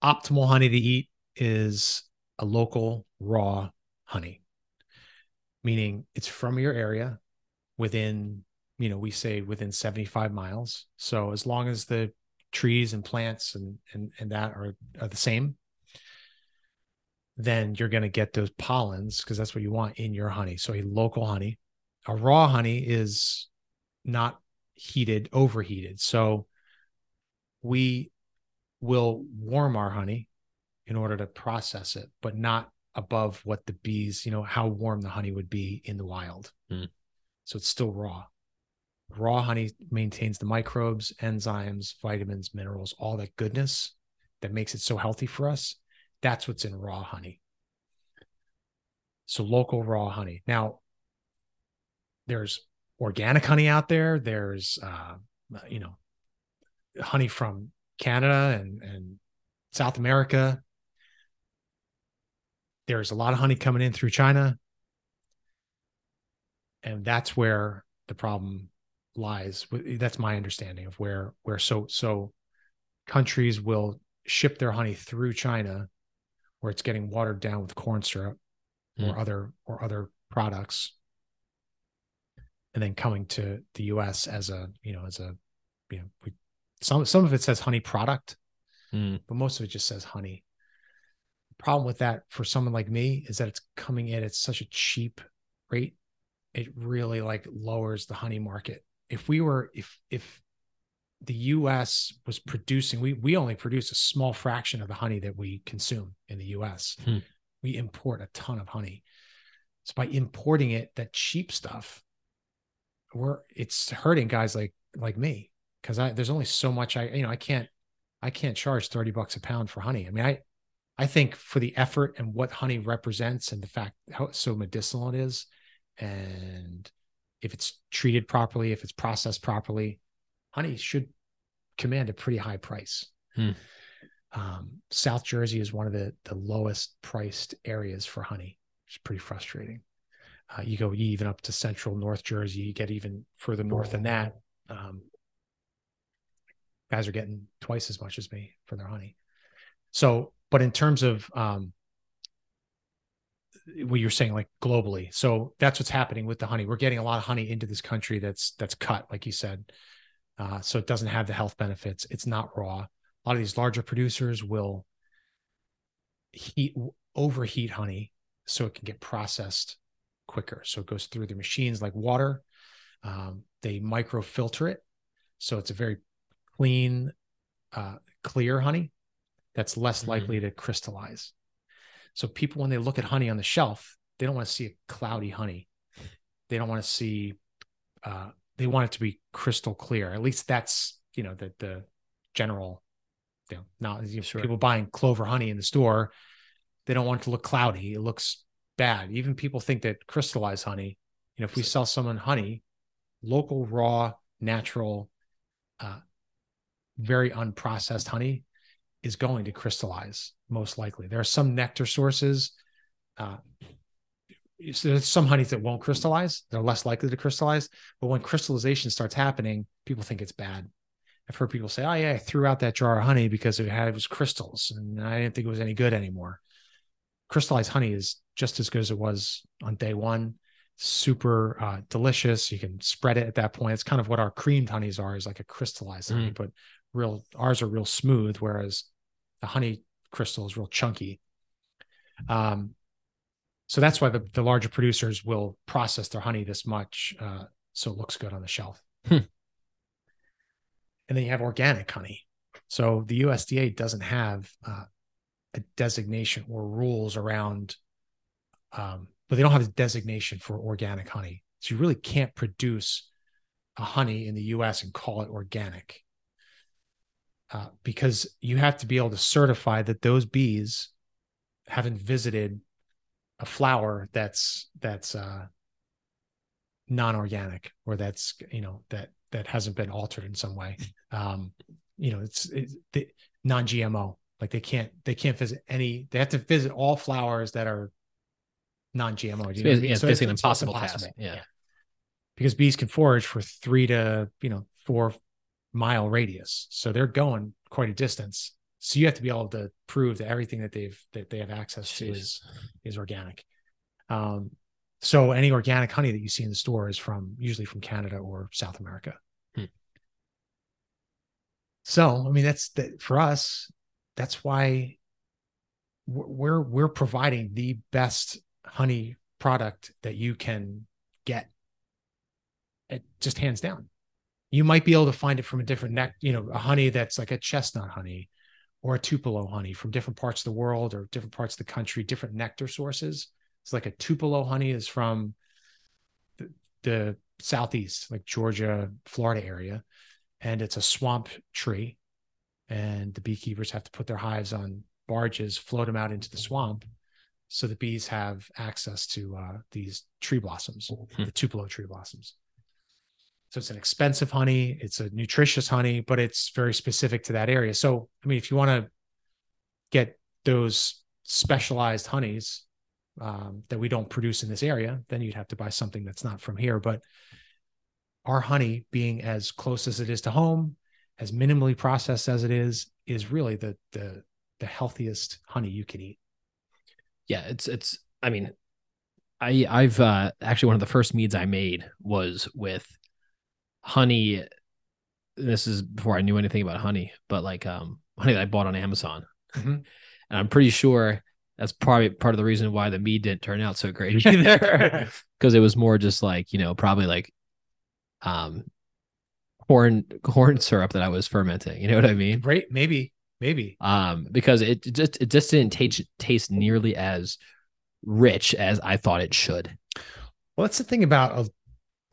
optimal honey to eat is a local raw honey, meaning it's from your area within, you know, we say within 75 miles. So as long as the trees and plants and and, and that are, are the same, then you're going to get those pollens because that's what you want in your honey. So a local honey, a raw honey is not heated, overheated. So we will warm our honey in order to process it, but not above what the bees, you know, how warm the honey would be in the wild. Hmm. So it's still raw. Raw honey maintains the microbes, enzymes, vitamins, minerals, all that goodness that makes it so healthy for us. That's what's in raw honey. So local raw honey. Now, there's organic honey out there. There's, uh, you know, honey from Canada and, and South America. There's a lot of honey coming in through China. And that's where the problem lies. That's my understanding of where where so so countries will ship their honey through China where it's getting watered down with corn syrup or Mm. other or other products and then coming to the US as a you know as a you know we, some some of it says honey product Mm. but most of it just says honey problem with that for someone like me is that it's coming in at such a cheap rate. It really like lowers the honey market. If we were if if the US was producing we we only produce a small fraction of the honey that we consume in the US Hmm. we import a ton of honey. So by importing it that cheap stuff we're it's hurting guys like like me. Because I there's only so much I you know I can't I can't charge 30 bucks a pound for honey. I mean, I I think for the effort and what honey represents and the fact how so medicinal it is, and if it's treated properly, if it's processed properly, honey should command a pretty high price. Hmm. Um, South Jersey is one of the the lowest priced areas for honey, It's pretty frustrating. Uh, you go even up to central North Jersey, you get even further north than that. Um, guys are getting twice as much as me for their honey. So, but in terms of um, what you're saying, like globally, so that's what's happening with the honey. We're getting a lot of honey into this country that's that's cut, like you said, uh, so it doesn't have the health benefits. It's not raw. A lot of these larger producers will heat overheat honey so it can get processed quicker. So it goes through the machines like water. Um, they microfilter it, so it's a very clean, uh, clear honey that's less Mhm. likely to crystallize. So people, when they look at honey on the shelf, they don't want to see a cloudy honey. They don't want to see. Uh, they want it to be crystal clear. At least that's you know the the general. You know, not you know, Sure. people buying clover honey in the store. They don't want it to look cloudy. It looks bad. Even people think that crystallized honey. You know, if we sell someone honey, local, raw, natural, uh, very unprocessed honey is going to crystallize most likely. There are some nectar sources. Uh, so there's some honeys that won't crystallize. They're less likely to crystallize. But when crystallization starts happening, people think it's bad. I've heard people say, "Oh yeah, I threw out that jar of honey because it had it was crystals, and I didn't think it was any good anymore." Crystallized honey is just as good as it was on day one. Super uh, delicious. You can spread it at that point. It's kind of what our creamed honeys are, is like a crystallized honey, but real ours are real smooth, whereas the honey crystal is real chunky. Um, so that's why the, the larger producers will process their honey this much uh, so it looks good on the shelf. Hmm. And then you have organic honey. So the USDA doesn't have uh, a designation or rules around, um, but they don't have a designation for organic honey. So you really can't produce a honey in the US and call it organic uh, because you have to be able to certify that those bees haven't visited a flower that's that's uh, non-organic or that's you know that that hasn't been altered in some way. *laughs* Um, you know, it's, it's the non-GMO. Like they can't they can't visit any. They have to visit all flowers that are non-GMO. You know It's, yeah, it's So basically an it's impossible task. Yeah. because bees can forage for three to you know four mile radius. So they're going quite a distance. So you have to be able to prove that everything that they've that they have access to is is organic. Um so any organic honey that you see in the store is from usually from canada or south america. Hmm. so i mean that's that for us that's why we're we're we're providing the best honey product that you can get. It just hands down. You might be able to find it from a different neck, you know, a honey that's like a chestnut honey or a Tupelo honey from different parts of the world or different parts of the country, different nectar sources. It's like a Tupelo honey is from the, the southeast, like Georgia, Florida area, and it's a swamp tree. And the beekeepers have to put their hives on barges, float them out into the swamp, so the bees have access to uh, these tree blossoms, Hmm. the Tupelo tree blossoms. So it's an expensive honey. It's a nutritious honey, but it's very specific to that area. So, I mean, if you want to get those specialized honeys um, that we don't produce in this area, then you'd have to buy something that's not from here. But our honey, being as close as it is to home, as minimally processed as it is, is really the the the healthiest honey you can eat. yeah it's it's i mean i i've uh actually one of the first meads i made was with honey this is before i knew anything about honey but like um honey that i bought on amazon Mhm. *laughs* and i'm pretty sure that's probably part of the reason why the mead didn't turn out so great *laughs* either *laughs* because it was more just like you know probably like um corn corn syrup that i was fermenting you know what i mean Right. maybe, maybe. um because it just it just didn't taste taste nearly as rich as I thought it should. Well, that's the thing about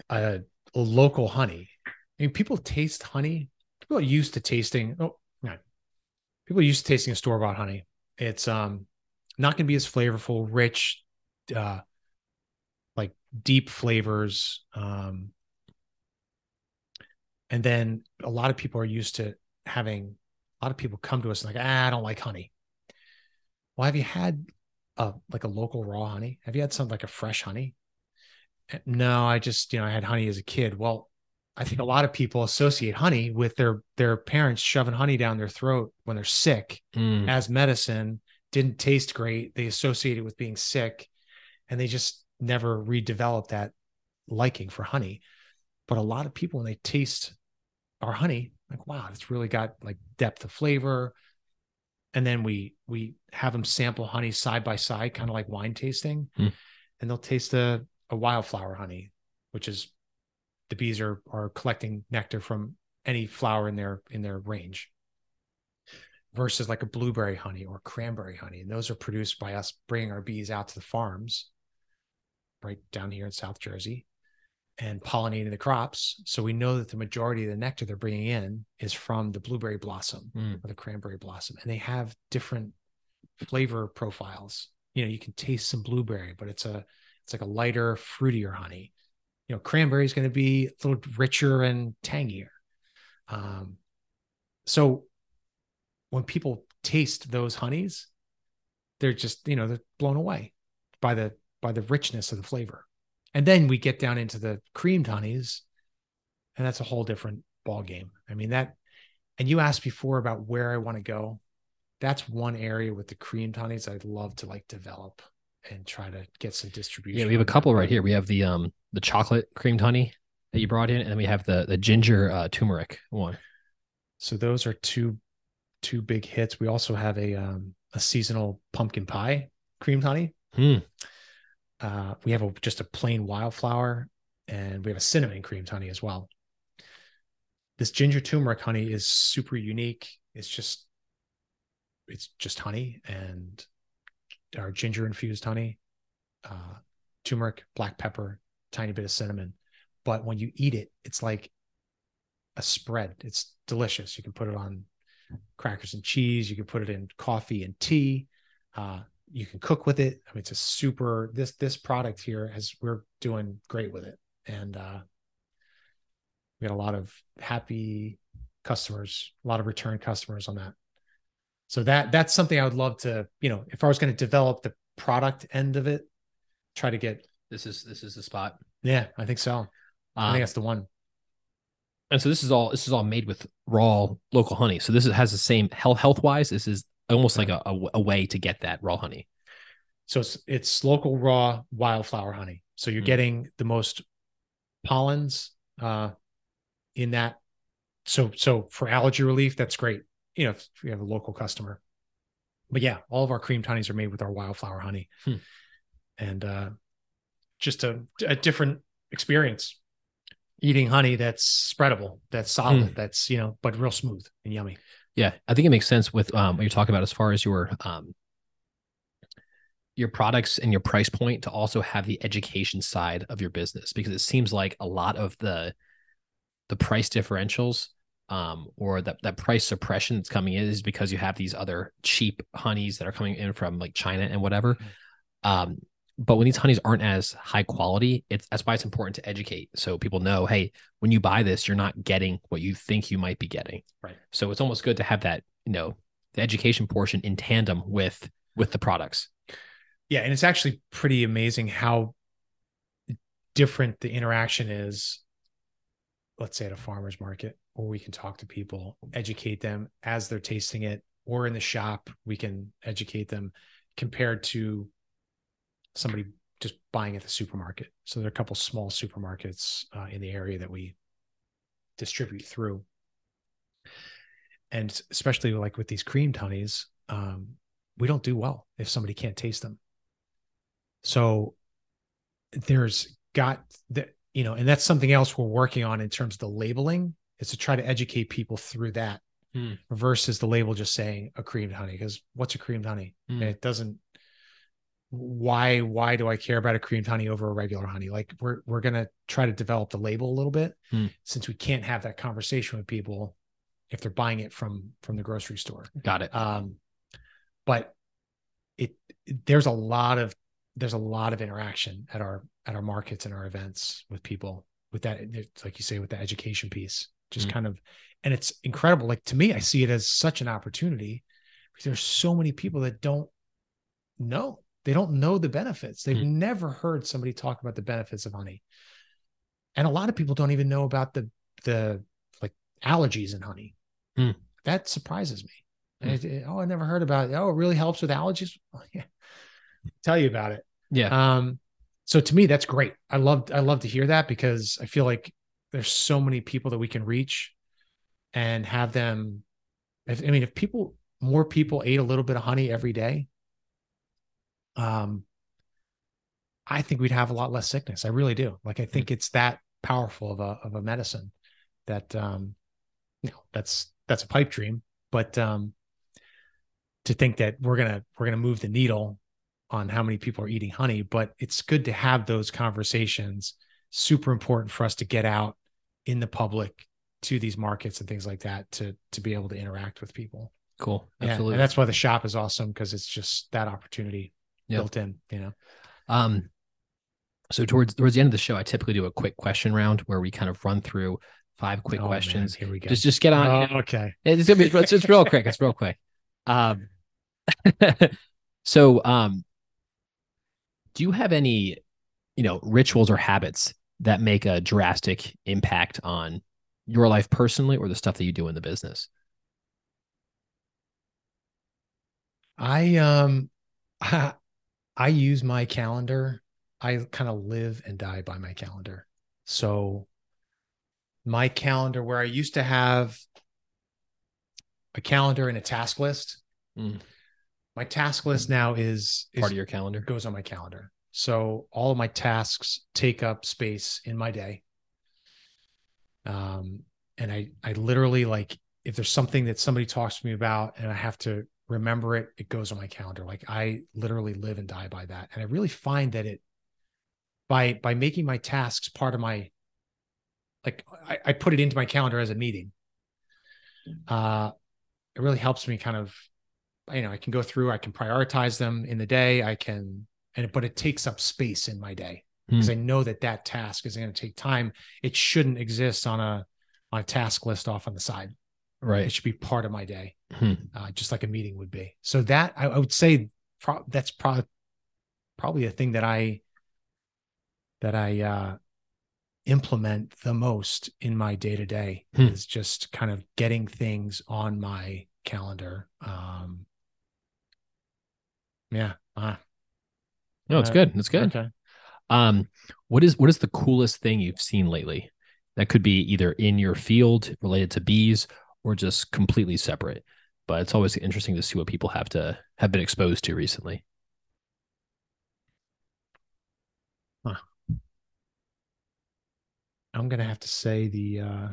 a, a local honey. I mean, people taste honey. People are used to tasting. Oh, no. people are used to tasting a store bought honey. It's um not going to be as flavorful, rich, uh, like deep flavors. Um, and then a lot of people are used to having a lot of people come to us like, ah, I don't like honey. Well, have you had a like a local raw honey? Have you had something like a fresh honey? No, I just, you know, I had honey as a kid. Well, I think a lot of people associate honey with their their parents shoving honey down their throat when they're sick Mm. as medicine. Didn't taste great. They associate it with being sick, and they just never redeveloped that liking for honey. But a lot of people, when they taste our honey, like wow, it's really got like depth of flavor. And then we we have them sample honey side by side, kind of like wine tasting, Hmm. and they'll taste a a wildflower honey, which is the bees are are collecting nectar from any flower in their in their range versus like a blueberry honey or cranberry honey. And those are produced by us bringing our bees out to the farms right down here in south jersey and pollinating the crops. So we know that the majority of the nectar they're bringing in is from the blueberry blossom Mm. or the cranberry blossom. And they have different flavor profiles. You know you can taste some blueberry but it's a it's like a lighter fruitier honey. You know cranberry is going to be a little richer and tangier. Um so when people taste those honeys they're just you know they're blown away by the by the richness of the flavor. And then we get down into the creamed honeys and that's a whole different ball game i mean that and you asked before about where i want to go. That's one area with the creamed honeys i'd love to like develop and try to get some distribution Yeah, we have a couple right here. We have the um the chocolate creamed honey that you brought in, and then we have the the ginger uh, turmeric one. So those are two two big hits. We also have a um, a seasonal pumpkin pie creamed honey. Hmm. Uh, we have a, just a plain wildflower, and we have a cinnamon creamed honey as well. This ginger turmeric honey is super unique. It's just it's just honey and our ginger infused honey, uh, turmeric, black pepper, tiny bit of cinnamon. But when you eat it, it's like a spread. It's delicious. You can put it on crackers and cheese. You can put it in coffee and tea. Uh, you can cook with it. I mean, it's a super this this product here as we're doing great with it, and uh, we got a lot of happy customers, a lot of return customers on that. So that that's something I would love to, you know, if I was going to develop the product end of it, try to get. This is this is the spot. Yeah, I think so. I Um, think that's the one. and so this is all this is all made with raw local honey. So this is, has the same health health wise. This is almost like a, a, a way to get that raw honey. So it's it's local raw wildflower honey. So you're Mm. getting the most pollens uh in that. So so for allergy relief, that's great. You know, if you have a local customer. But yeah, all of our cream honeys are made with our wildflower honey. Hmm. And uh just a, a different experience. Eating honey that's spreadable, that's solid, that's you know, but real smooth and yummy. Yeah, I think it makes sense with um, what you're talking about as far as your um, your products and your price point to also have the education side of your business because it seems like a lot of the the price differentials um, or that that price suppression that's coming in is because you have these other cheap honeys that are coming in from like China and whatever. Um, but when these honeys aren't as high quality, it's that's why it's important to educate so people know, hey, when you buy this, you're not getting what you think you might be getting. Right. So it's almost good to have that, you know, the education portion in tandem with with the products. Yeah, and it's actually pretty amazing how different the interaction is. Let's say at a farmer's market, where we can talk to people, educate them as they're tasting it, or in the shop, we can educate them compared to somebody just buying at the supermarket. So there are a couple small supermarkets uh, in the area that we distribute through. And especially like with these creamed honeys, um, we don't do well if somebody can't taste them. So there's got that, you know, and that's something else we're working on in terms of the labeling is to try to educate people through that Hmm. versus the label just saying a creamed honey. Because what's a creamed honey? Hmm. And it doesn't why why do I care about a creamed honey over a regular honey? Like we're we're gonna try to develop the label a little bit Hmm. since we can't have that conversation with people. if they're buying it from from the grocery store. Got it. Um, but it there's a lot of there's a lot of interaction at our at our markets and our events with people with that it's like you say with the education piece just Mm. kind of and it's incredible like to me i see it as such an opportunity because there's so many people that don't know they don't know the benefits they've Mm. never heard somebody talk about the benefits of honey and a lot of people don't even know about the the like allergies in honey Mm. that surprises me Mm. It- it- oh i never heard about it oh it really helps with allergies *laughs* oh, yeah tell you about it Yeah. um, so to me, that's great. I love I love to hear that because I feel like there's so many people that we can reach and have them. If, I mean, if people more people ate a little bit of honey every day, um, I think we'd have a lot less sickness. I really do. Like I think it's that powerful of a of a medicine that um, you know, that's that's a pipe dream. But um, to think that we're gonna we're gonna move the needle on how many people are eating honey, but it's good to have those conversations. Super important for us to get out in the public to these markets and things like that to to be able to interact with people. Cool. Yeah, Absolutely. and that's why the shop is awesome because it's just that opportunity Yeah. built in. You know, Um, so towards towards the end of the show, I typically do a quick question round where we kind of run through five quick Oh, man, questions. here we go. Just just get on. Oh, okay. It's gonna be it's, it's real quick. It's real quick. Um, *laughs* so um, do you have any, you know, rituals or habits that make a drastic impact on your life personally or the stuff that you do in the business? I um I, *laughs* I use my calendar. I kind of live and die by my calendar. So my calendar where I used to have a calendar and a task list. Mm. My task list now is, is Part of your calendar. goes on my calendar. So all of my tasks take up space in my day. Um, and I, I literally like if there's something that somebody talks to me about and I have to remember it, it goes on my calendar. Like I literally live and die by that. And I really find that it by by making my tasks part of my like I, I put it into my calendar as a meeting. Uh it really helps me kind of you know, I can go through, I can prioritize them in the day. I can, and but it takes up space in my day because I know that that task is going to take time. It shouldn't exist on a on a task list off on the side. Right. It should be part of my day, Hmm. uh, just like a meeting would be. So that I, I would say pro- that's probably probably a thing that I that I uh, implement the most in my day to day Hmm. is just kind of getting things on my calendar. Um, yeah. Uh, No, it's Uh, good. It's good. Okay. Um, what is what is the coolest thing you've seen lately? That could be either in your field related to bees or just completely separate. But it's always interesting to see what people have to have been exposed to recently. I'm gonna have to say the uh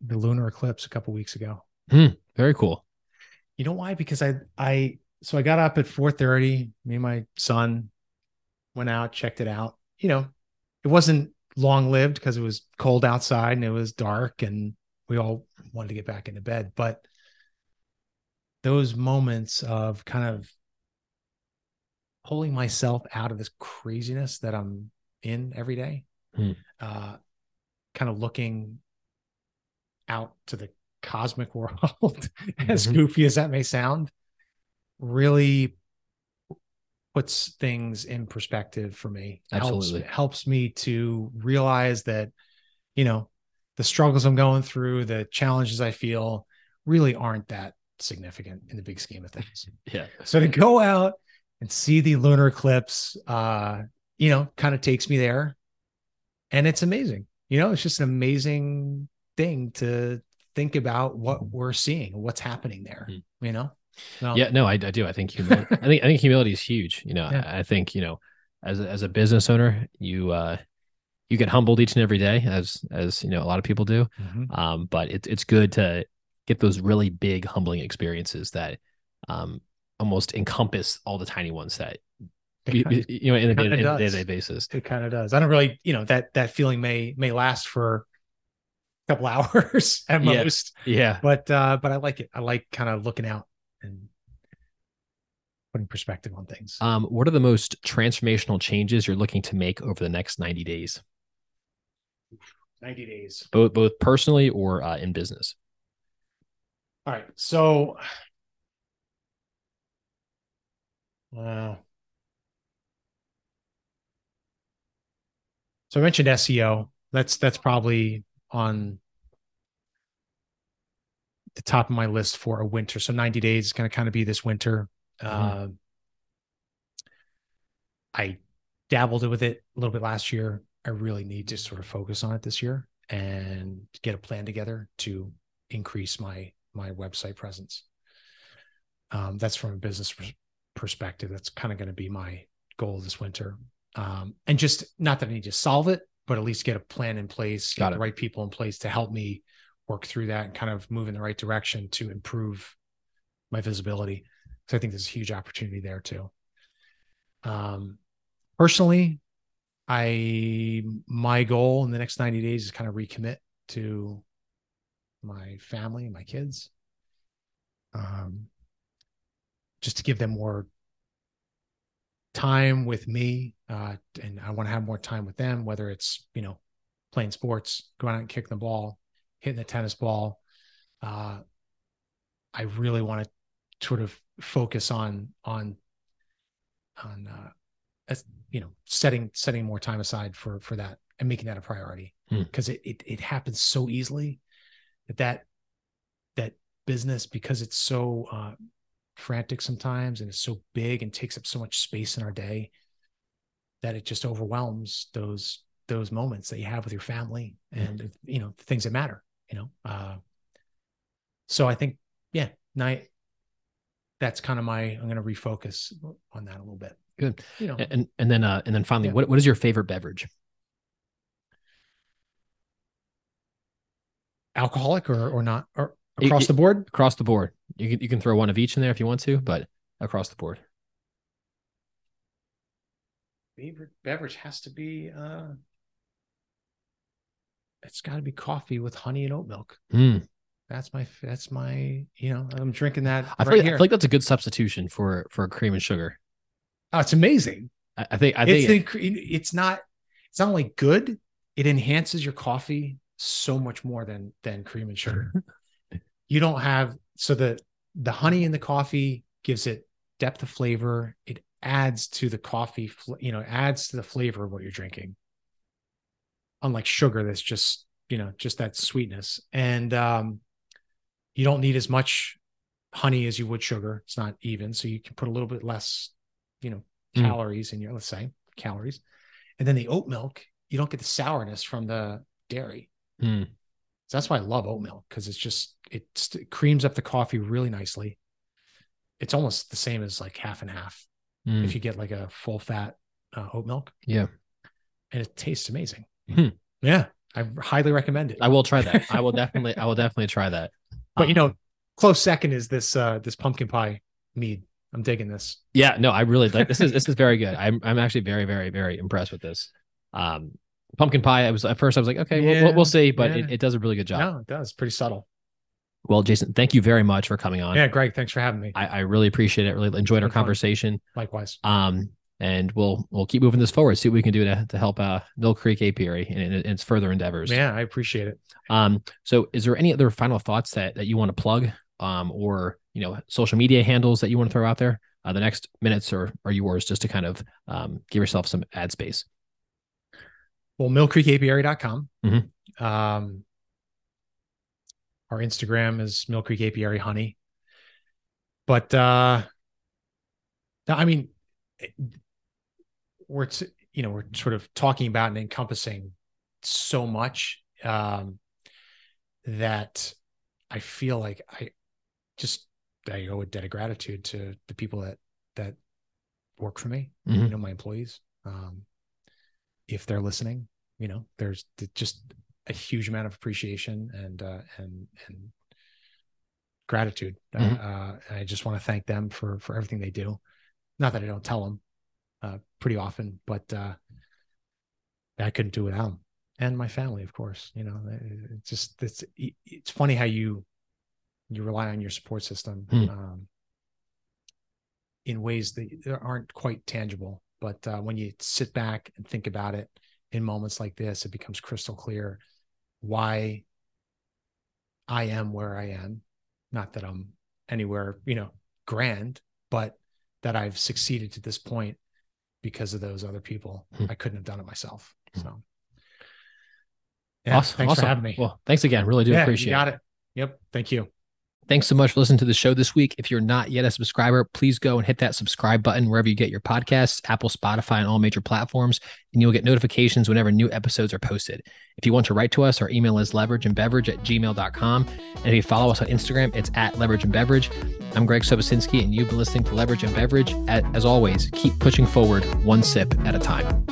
the lunar eclipse a couple weeks ago. Very cool. You know why? Because I I so I got up at 4:30. Me and my son went out, checked it out. You know, it wasn't long lived because it was cold outside and it was dark and we all wanted to get back into bed. But those moments of kind of pulling myself out of this craziness that I'm in every day, Hmm. uh, kind of looking out to the cosmic world, *laughs* as Mhm. goofy as that may sound, really puts things in perspective for me. Absolutely. Helps, helps me to realize that, you know, the struggles I'm going through, the challenges I feel really aren't that significant in the big scheme of things. *laughs* Yeah. So to go out and see the lunar eclipse, uh, you know, kind of takes me there. And it's amazing. You know, it's just an amazing thing to think about what we're seeing, what's happening there, you know? So, Yeah, no, I, I do. I think humility, I think I think humility is huge. You know, Yeah. I, I think you know, as a, as a business owner, you uh, you get humbled each and every day, as as you know, a lot of people do. Mhm. Um, but it's it's good to get those really big humbling experiences that um almost encompass all the tiny ones that you, you know, in a day-to-day basis. It kind of does. I don't really, you know, that that feeling may may last for couple *laughs* hours at Yeah. most, Yeah. but uh, but I like it. I like kind of looking out and putting perspective on things. Um, what are the most transformational changes you're looking to make over the next 90 days, Ninety days. both both personally or uh, in business? All right. So, wow. So I mentioned SEO. That's that's probably on the top of my list for a winter. So 90 days is going to kind of be this winter. Mhm. Uh, I dabbled with it a little bit last year. I really need to sort of focus on it this year and get a plan together to increase my my website presence. Um, that's from a business pers- perspective. That's kind of going to be my goal this winter. Um, and just not that I need to solve it, but at least get a plan in place, Got get the right people in place to help me work through that and kind of move in the right direction to improve my visibility. So I think there's a huge opportunity there too. Um, personally, I my goal in the next 90 days is kind of recommit to my family and my kids. Um, just to give them more time with me. Uh, and I want to have more time with them, whether it's, you know, playing sports, going out and kicking the ball, hitting the tennis ball. Uh, I really want to sort of focus on, on, on, uh, as, you know, setting, setting more time aside for, for that and making that a priority Hmm. because it, it, it happens so easily that that, that business, because it's so, uh, frantic sometimes and it's so big and takes up so much space in our day that it just overwhelms those those moments that you have with your family and you know the things that matter you know uh so i think yeah night that's kind of my i'm going to refocus on that a little bit Good. you know And and then uh and then finally, Yeah. what what is your favorite beverage? alcoholic or or not or across it- the board Across the board. You can you can throw one of each in there if you want to, but across the board. favorite beverage has to be uh it's got to be coffee with honey and oat milk Hmm. that's my that's my you know i'm drinking that I right feel, like, I here feel like that's a good substitution for for cream and sugar. oh it's amazing I, I think I it's think the, it's not it's not only good it enhances your coffee so much more than than cream and sugar *laughs* you don't have so the the honey in the coffee gives it depth of flavor. It adds to the coffee you know adds to the flavor of what you're drinking. Unlike sugar that's just you know just that sweetness. And um you don't need as much honey as you would sugar. It's not even. So you can put a little bit less you know Mm. calories in your let's say calories. And then the oat milk you don't get the sourness from the dairy. Hmm. So that's why I love oat milk because it's just it, it creams up the coffee really nicely. It's almost the same as like half and half Hmm. if you get like a full fat uh, oat milk, yeah. and it tastes amazing. Hmm. Yeah, I highly recommend it. I will try that. I will definitely I will definitely try that. but you Um, know, close second is this uh this pumpkin pie mead. I'm digging this. Yeah, no, I really like this is this is very good. I'm I'm actually very very very impressed with this. Um, pumpkin pie. I was at first I was like, okay, we'll, we'll, we'll see, but yeah. it, it does a really good job. No, it does. Pretty subtle. Well, Jason, thank you very much for coming on. Yeah, Greg, thanks for having me. I, I really appreciate it. Really enjoyed our fun. conversation. Likewise. Um, and we'll we'll keep moving this forward. See what we can do to to help uh Mill Creek Apiary and, and its further endeavors. Yeah, I appreciate it. Um, so is there any other final thoughts that that you want to plug, um, or you know, social media handles that you want to throw out there? Uh, the next minutes are are yours, just to kind of um give yourself some ad space. Well, millcreekapiary.com. Mhm. Um, our Instagram is Mill Creek Apiary Honey. But uh, I mean, we're you know we're sort of talking about and encompassing so much um, that I feel like I just I owe a debt of gratitude to the people that that work for me you Mhm. know my employees um if they're listening you know there's just a huge amount of appreciation and uh and and gratitude uh, uh i just want to thank them for for everything they do not that i don't tell them uh, pretty often, but uh, I couldn't do without them and my family, of course. You know, it's just it's it's funny how you you rely on your support system hmm. um, in ways that aren't quite tangible. But uh, when you sit back and think about it in moments like this, it becomes crystal clear why I am where I am. Not that I'm anywhere, you know, grand, but that I've succeeded to this point because of those other people. Hmm. I couldn't have done it myself. Hmm. So, yeah, awesome. Thanks awesome. for having me. Well, thanks again. Really do yeah, appreciate it. Got it. Yep. Thank you. Thanks so much for listening to the show this week. If you're not yet a subscriber, please go and hit that subscribe button wherever you get your podcasts, Apple, Spotify, and all major platforms, and you'll get notifications whenever new episodes are posted. If you want to write to us, our email is leverage and beverage at gmail.com. And if you follow us on Instagram, it's at leverage and beverage. I'm Greg Sobocinski, and you've been listening to Leverage and Beverage. As always, keep pushing forward one sip at a time.